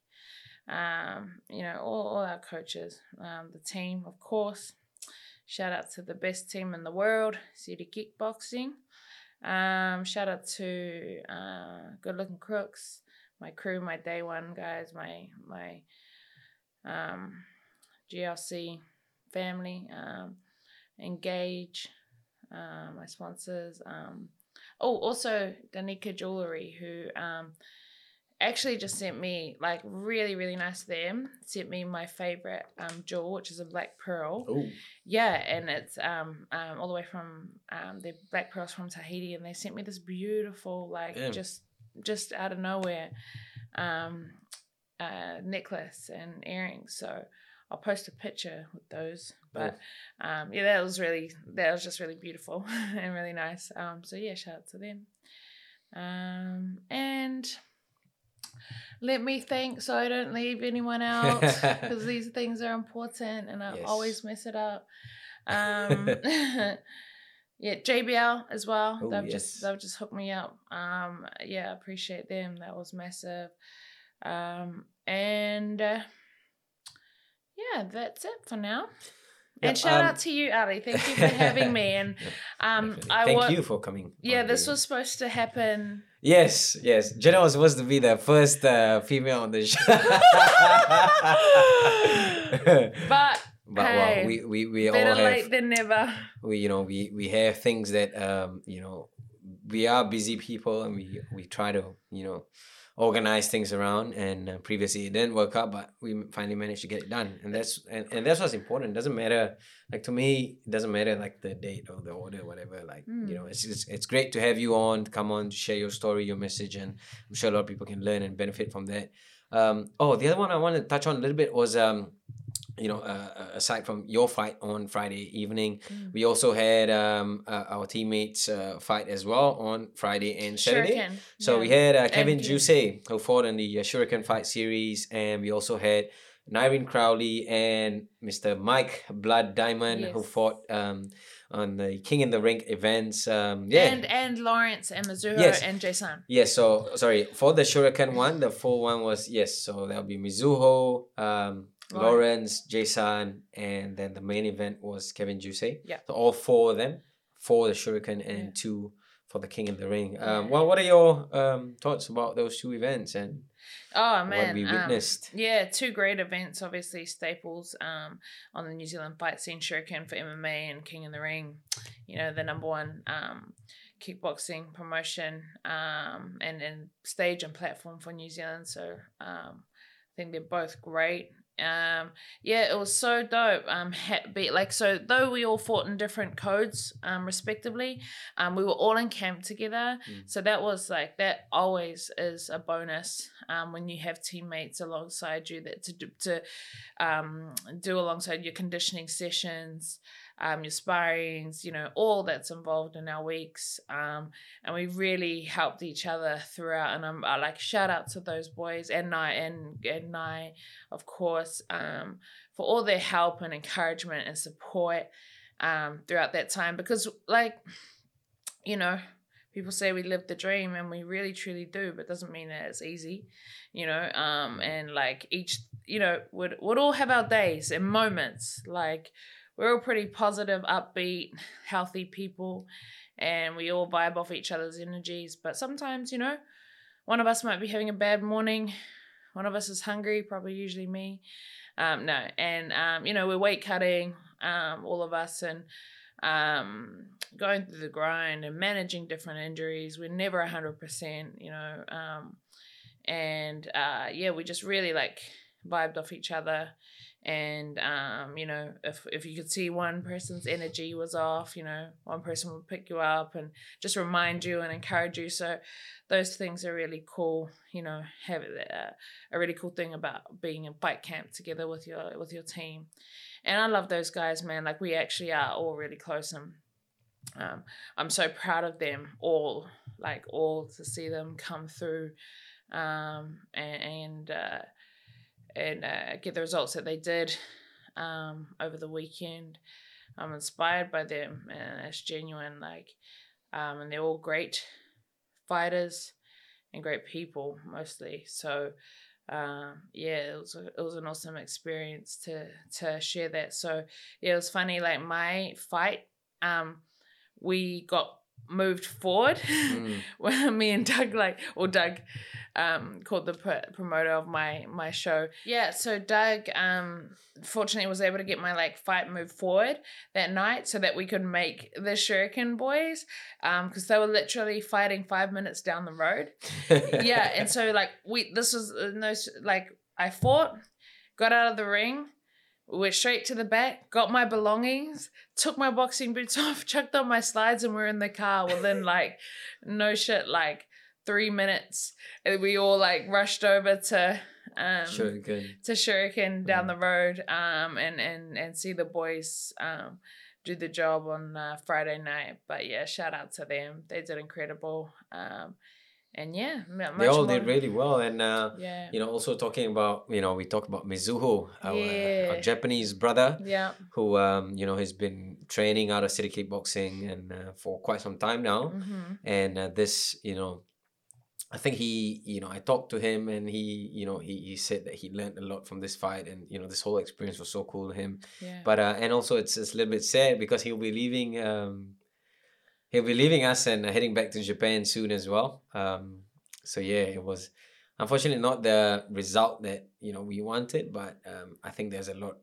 um, you know, all, all our coaches, um, the team, of course. Shout out to the best team in the world, City Kickboxing. Um, shout out to uh, Good Looking Crooks, my crew, my day one guys, my my um, GLC family, um, Engage, uh, my sponsors, um, Oh, also Danica Jewelry, who um, actually just sent me like really really nice of them. Sent me my favorite um jewel, which is a black pearl. Ooh. Yeah, and it's um, um all the way from um the black pearls from Tahiti, and they sent me this beautiful like Damn. just just out of nowhere um uh necklace and earrings. So I'll post a picture with those. But um, yeah, that was really that was just really beautiful and really nice. Um, so yeah, shout out to them. Um, and let me think so I don't leave anyone out because these things are important and I yes. always mess it up. Um, yeah, JBL as well. Ooh, they've yes. just they've just hooked me up. Um, yeah, appreciate them. That was massive. Um, and. Uh, yeah, that's it for now. And shout um, out to you, Ali. Thank you for having me. And um, I thank wa- you for coming. Yeah, this was supposed to happen. Yes, yes. Genah was supposed to be the first uh, female on the show. but but hey, well, we we we better all have, late than never. We you know we we have things that um you know we are busy people and we we try to you know organize things around and uh, previously it didn't work out but we finally managed to get it done. And that's and, and that's what's important. It doesn't matter like to me it doesn't matter like the date or the order or whatever like mm. you know it's, it's it's great to have you on come on to share your story your message and i'm sure a lot of people can learn and benefit from that. Um oh the other one i wanted to touch on a little bit was um you know, uh, uh, aside from your fight on Friday evening, mm. we also had um, uh, our teammates uh, fight as well on Friday and Saturday. Shuriken. So yeah. we had uh, Kevin Jousset who fought in the uh, Shuriken fight series, and we also had Nyrene Crowley and Mr. Mike Blood Diamond yes. who fought um, on the King in the Ring events. Um, yeah, and and Lawrence and Mizuho yes. and Jason. Yes. So sorry for the Shuriken one. The full one was yes. So that'll be Mizuho. Um, Lawrence, Jason, and then the main event was Kevin Jousset. Yeah. So all four of them, for the Shuriken and yeah. two for the King in the Ring. Um, well, what are your um, thoughts about those two events and Oh man, what we um, witnessed? yeah, two great events. Obviously, staples um, on the New Zealand fight scene. Shuriken for MMA and King in the Ring. You know, the number one um, kickboxing promotion um, and and stage and platform for New Zealand. So um, I think they're both great. Um, yeah, it was so dope. Um, ha- be, like so, though we all fought in different codes, um, respectively, um, we were all in camp together. Mm. So that was like that. Always is a bonus. Um, when you have teammates alongside you that to do, to, um, do alongside your conditioning sessions, um, your sparrings, you know, all that's involved in our weeks. Um, and we really helped each other throughout. And I'm I like shout out to those boys and I and and I, of course, um, for all their help and encouragement and support um, throughout that time. Because like, you know, people say we live the dream and we really truly do, but doesn't mean that it's easy, you know. Um, and like each, you know, would would all have our days and moments like we're all pretty positive, upbeat, healthy people, and we all vibe off each other's energies. But sometimes, you know, one of us might be having a bad morning, one of us is hungry, probably usually me. Um, no, and um, you know, we're weight cutting, um, all of us, and um, going through the grind and managing different injuries. We're never a hundred percent, you know. Um, and uh, yeah, we just really like vibed off each other and um, you know if if you could see one person's energy was off you know one person would pick you up and just remind you and encourage you. So those things are really cool you know have uh, a really cool thing about being in fight camp together with your with your team. And i love those guys man. Like we actually are all really close and um, i'm so proud of them all like all to see them come through um, and, and uh, and uh, get the results that they did um, over the weekend. I'm inspired by them, and it's genuine. Like, um, and they're all great fighters and great people, mostly. So, um, yeah, it was a, it was an awesome experience to to share that. So, yeah, it was funny. Like my fight, um, we got moved forward Mm. when me and Doug like or Doug um called the pr- promoter of my my show yeah so Doug um fortunately was able to get my like fight moved forward that night so that we could make the Shuriken boys um because they were literally fighting five minutes down the road yeah and so like we this was uh, no like I fought got out of the ring went straight to the back got my belongings took my boxing boots off chucked on my slides and we're in the car within like no shit like three minutes and we all like rushed over to um good. to Shuriken down Mhm. the road um and and and see the boys um do the job on uh, Friday night but yeah shout out to them they did incredible um and yeah much They all more- did really well, and uh, yeah. you know, also talking about you know, we talk about Mizuho, our, our Japanese brother, yeah. who um, you know has been training out of City Kickboxing and uh, for quite some time now. hmm and uh, this you know i think he you know i talked to him and he you know he, he said that he learned a lot from this fight and you know this whole experience was so cool to him. Yeah. But uh and also it's, it's a little bit sad because he'll be leaving um he'll be leaving us and uh, heading back to japan soon as well. Um so yeah it was unfortunately not the result that you know we wanted but um i think there's a lot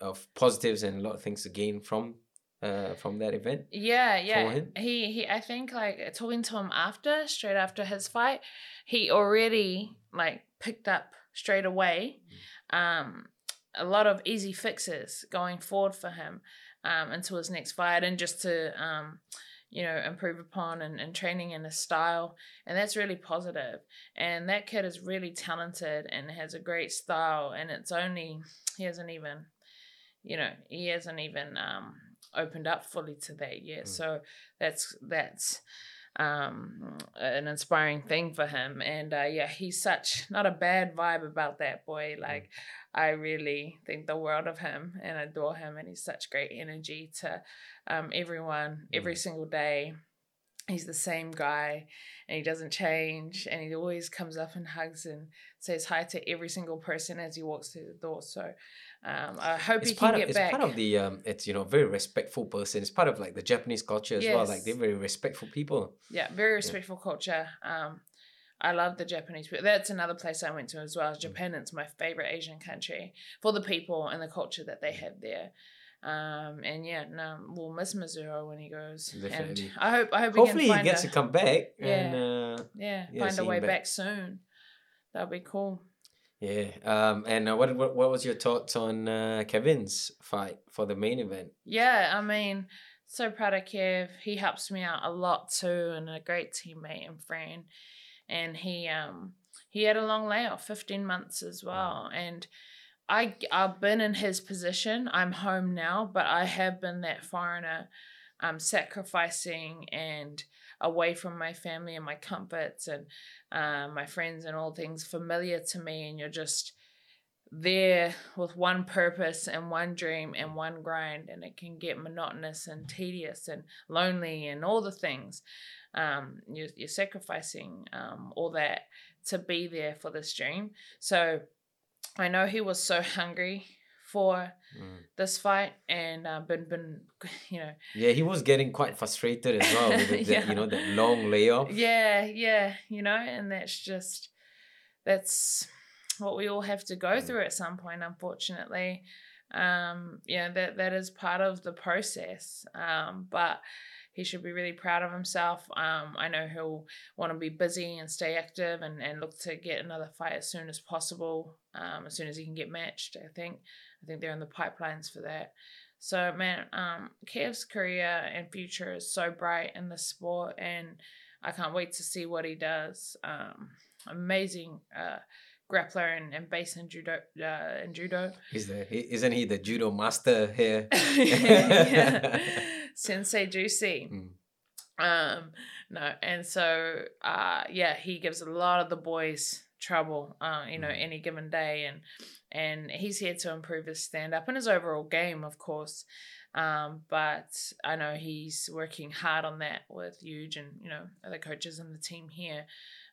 of positives and a lot of things to gain from uh from that event Yeah, yeah. He he I think like talking to him after, straight after his fight, he already like picked up straight away um a lot of easy fixes going forward for him um into his next fight and just to um you know improve upon and, and training in a style and that's really positive. and that kid is really talented and has a great style and it's only he hasn't even you know he hasn't even um opened up fully to that yet Mm. so that's that's um an inspiring thing for him and uh yeah he's such not a bad vibe about that boy like i really think the world of him and adore him and he's such great energy to um everyone every Mm. single day he's the same guy and he doesn't change and he always comes up and hugs and says hi to every single person as he walks through the door so um, I hope it's he part can of get it's back. part of the um it's you know very respectful person it's part of like the japanese culture as well like they're very respectful people yeah, very respectful culture. Um, I love the Japanese people. That's another place I went to as well. Japan, it's my favorite Asian country for the people and the culture that they have there. Um, and yeah, no, we'll miss Mizuho when he goes. Definitely. And I hope, I hope hopefully he he gets a, to come back Yeah. and uh yeah, yeah, find a way back. back soon. That'll be cool. yeah um and uh, what, what what was your thoughts on uh kevin's fight for the main event Yeah, I mean, so proud of Kev. He helps me out a lot too, and a great teammate and friend. And he um he had a long layoff, fifteen months as well. And I I've been in his position. I'm home now, but I have been that foreigner, um, sacrificing and away from my family and my comforts and uh, my friends and all things familiar to me. And you're just there with one purpose and one dream and one grind and it can get monotonous and tedious and lonely and all the things. Um, you're, you're sacrificing um, all that to be there for this dream. So i know he was so hungry for Mm. this fight and uh, been been you know yeah he was getting quite frustrated as well with the- you know that long layoff. Yeah yeah you know and that's just that's what we all have to go Mm. through at some point unfortunately um yeah that that is part of the process um but he should be really proud of himself um i know he'll want to be busy and stay active and and look to get another fight as soon as possible um as soon as he can get matched i think i think they're in the pipelines for that so man um Kev's career and future is so bright in the sport and I can't wait to see what he does. Um, amazing uh, grappler and, and base in judo. Uh, in judo, he's the isn't he the judo master here Yeah. Sensei Juicy. Mm. Um, no, and so uh, yeah, he gives a lot of the boys trouble. Uh, you know, Mm. any given day, and and he's here to improve his stand up and his overall game, of course. Um, but I know he's working hard on that with Huge and you know other coaches and the team here,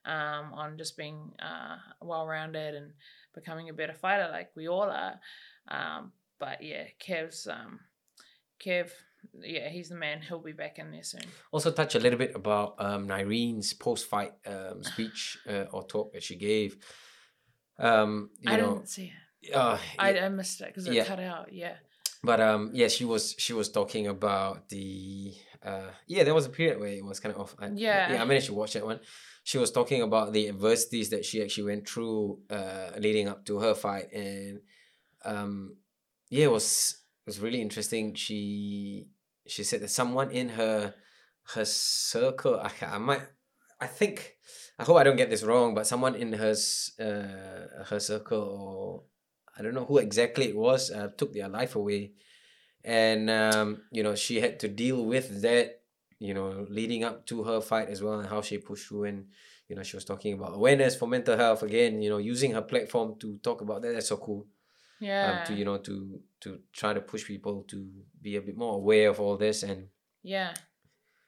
um, on just being uh, well rounded and becoming a better fighter like we all are. Um, but yeah, Kev's um, Kev, yeah, he's the man. He'll be back in there soon. also touch a little bit about um post-fight um speech uh, or talk that she gave um you I know didn't see it. uh, I, I missed it because it yeah. cut out. Yeah. But um, yeah, she was she was talking about the uh, yeah, there was a period where it was kind of off. I, Yeah. yeah, I managed to watch that one. She was talking about the adversities that she actually went through uh, leading up to her fight, and um, yeah, it was it was really interesting. She she said that someone in her her circle, I, I might, I think, I hope I don't get this wrong, but someone in her uh, her circle or I don't know who exactly it was, uh, took their life away. And, um, you know, she had to deal with that, you know, leading up to her fight as well and how she pushed through. And, you know, she was talking about awareness for mental health again, you know, using her platform to talk about that. That's so cool. Yeah. Um, to, you know, to, to try to push people to be a bit more aware of all this. And Yeah.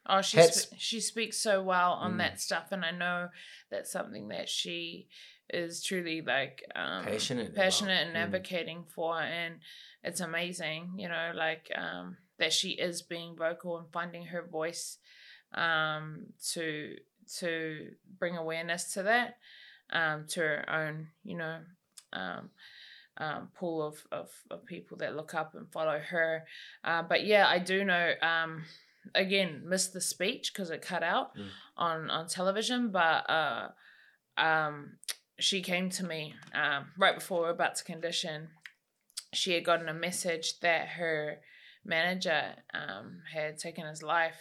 Oh, she spe- she speaks so well on Mm. that stuff, and I know that's something that she is truly like um, Passionate about. passionate and Mm. advocating for, and it's amazing, you know, like um, that she is being vocal and finding her voice um, to to bring awareness to that, um, to her own, you know, um, um, pool of, of, of people that look up and follow her. Uh, but yeah, I do know. Um, again, missed the speech because it cut out Mm. on on television. But uh, um, she came to me um, right before we were about to condition. She had gotten a message that her manager um, had taken his life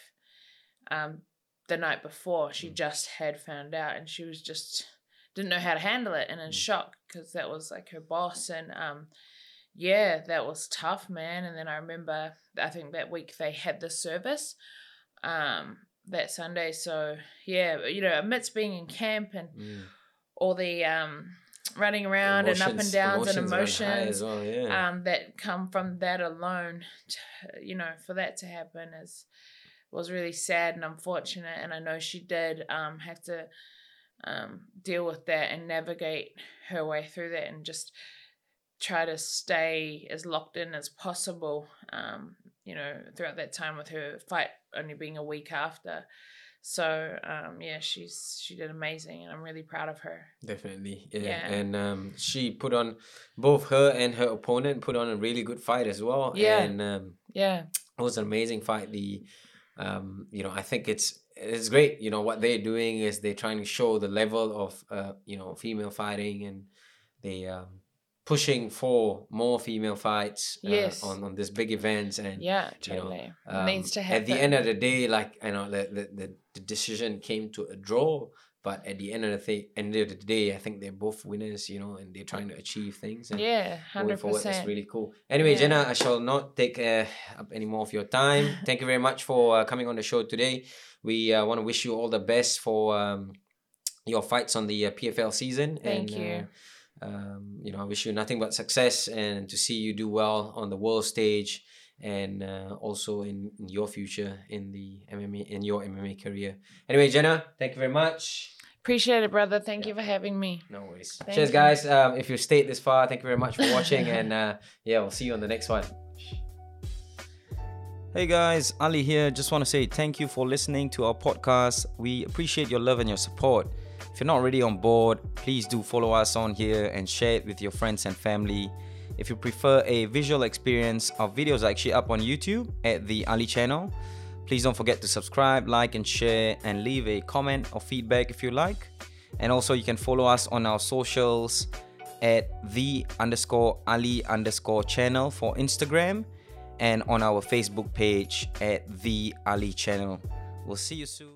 um, the night before. She Mm. just had found out, and she was just didn't know how to handle it and in Mm. shock because that was like her boss and um yeah that was tough man and then i remember i think that week they had the service um that sunday so yeah you know amidst being in camp and Mm. all the um running around and up and downs and emotions emotions well, yeah. um, that come from that alone, to, you know, for that to happen is was really sad and unfortunate. And I know she did um, have to um, deal with that and navigate her way through that and just try to stay as locked in as possible. Um, you know, throughout that time with her fight only being a week after. So um, yeah, she's she did amazing, and I'm really proud of her. Definitely, yeah. Yeah. And um, she put on both her and her opponent put on a really good fight as well. Yeah. And um, Yeah, it was an amazing fight. The um, you know, I think it's it's great. You know what they're doing is they're trying to show the level of uh, you know female fighting and they um pushing for more female fights uh, Yes. on on these big events and yeah, you know, um, Needs to happen. At the end of the day, like you know, the the, the, decision came to a draw. But at the end of the th- end of the day, I think they're both winners, you know, and they're trying to achieve things. And yeah, hundred forward, that's percent. really cool. Anyway, Yeah. Genah, I shall not take uh, up any more of your time. Thank you very much for uh, coming on the show today. We uh, want to wish you all the best for um, your fights on the uh, PFL season. Thank and, you. Um, you know, I wish you nothing but success and to see you do well on the world stage and uh, also in, in your future in the MMA in your MMA career. Anyway, Genah, thank you very much. Appreciate it, brother. Thank Yeah. you for having me. No worries. Thank Cheers, you. guys. Um, if you stayed this far, thank you very much for watching, and uh, yeah, we'll see you on the next one. Hey guys, Ali here. Just want to say thank you for listening to our podcast. We appreciate your love and your support. If you're not already on board, please do follow us on here and share it with your friends and family. If you prefer a visual experience, our videos are actually up on YouTube at the Ali channel. Please don't forget to subscribe, like, and share, and leave a comment or feedback if you like. And also, you can follow us on our socials at the underscore Ali underscore channel for Instagram and on our Facebook page at the Ali channel. We'll see you soon.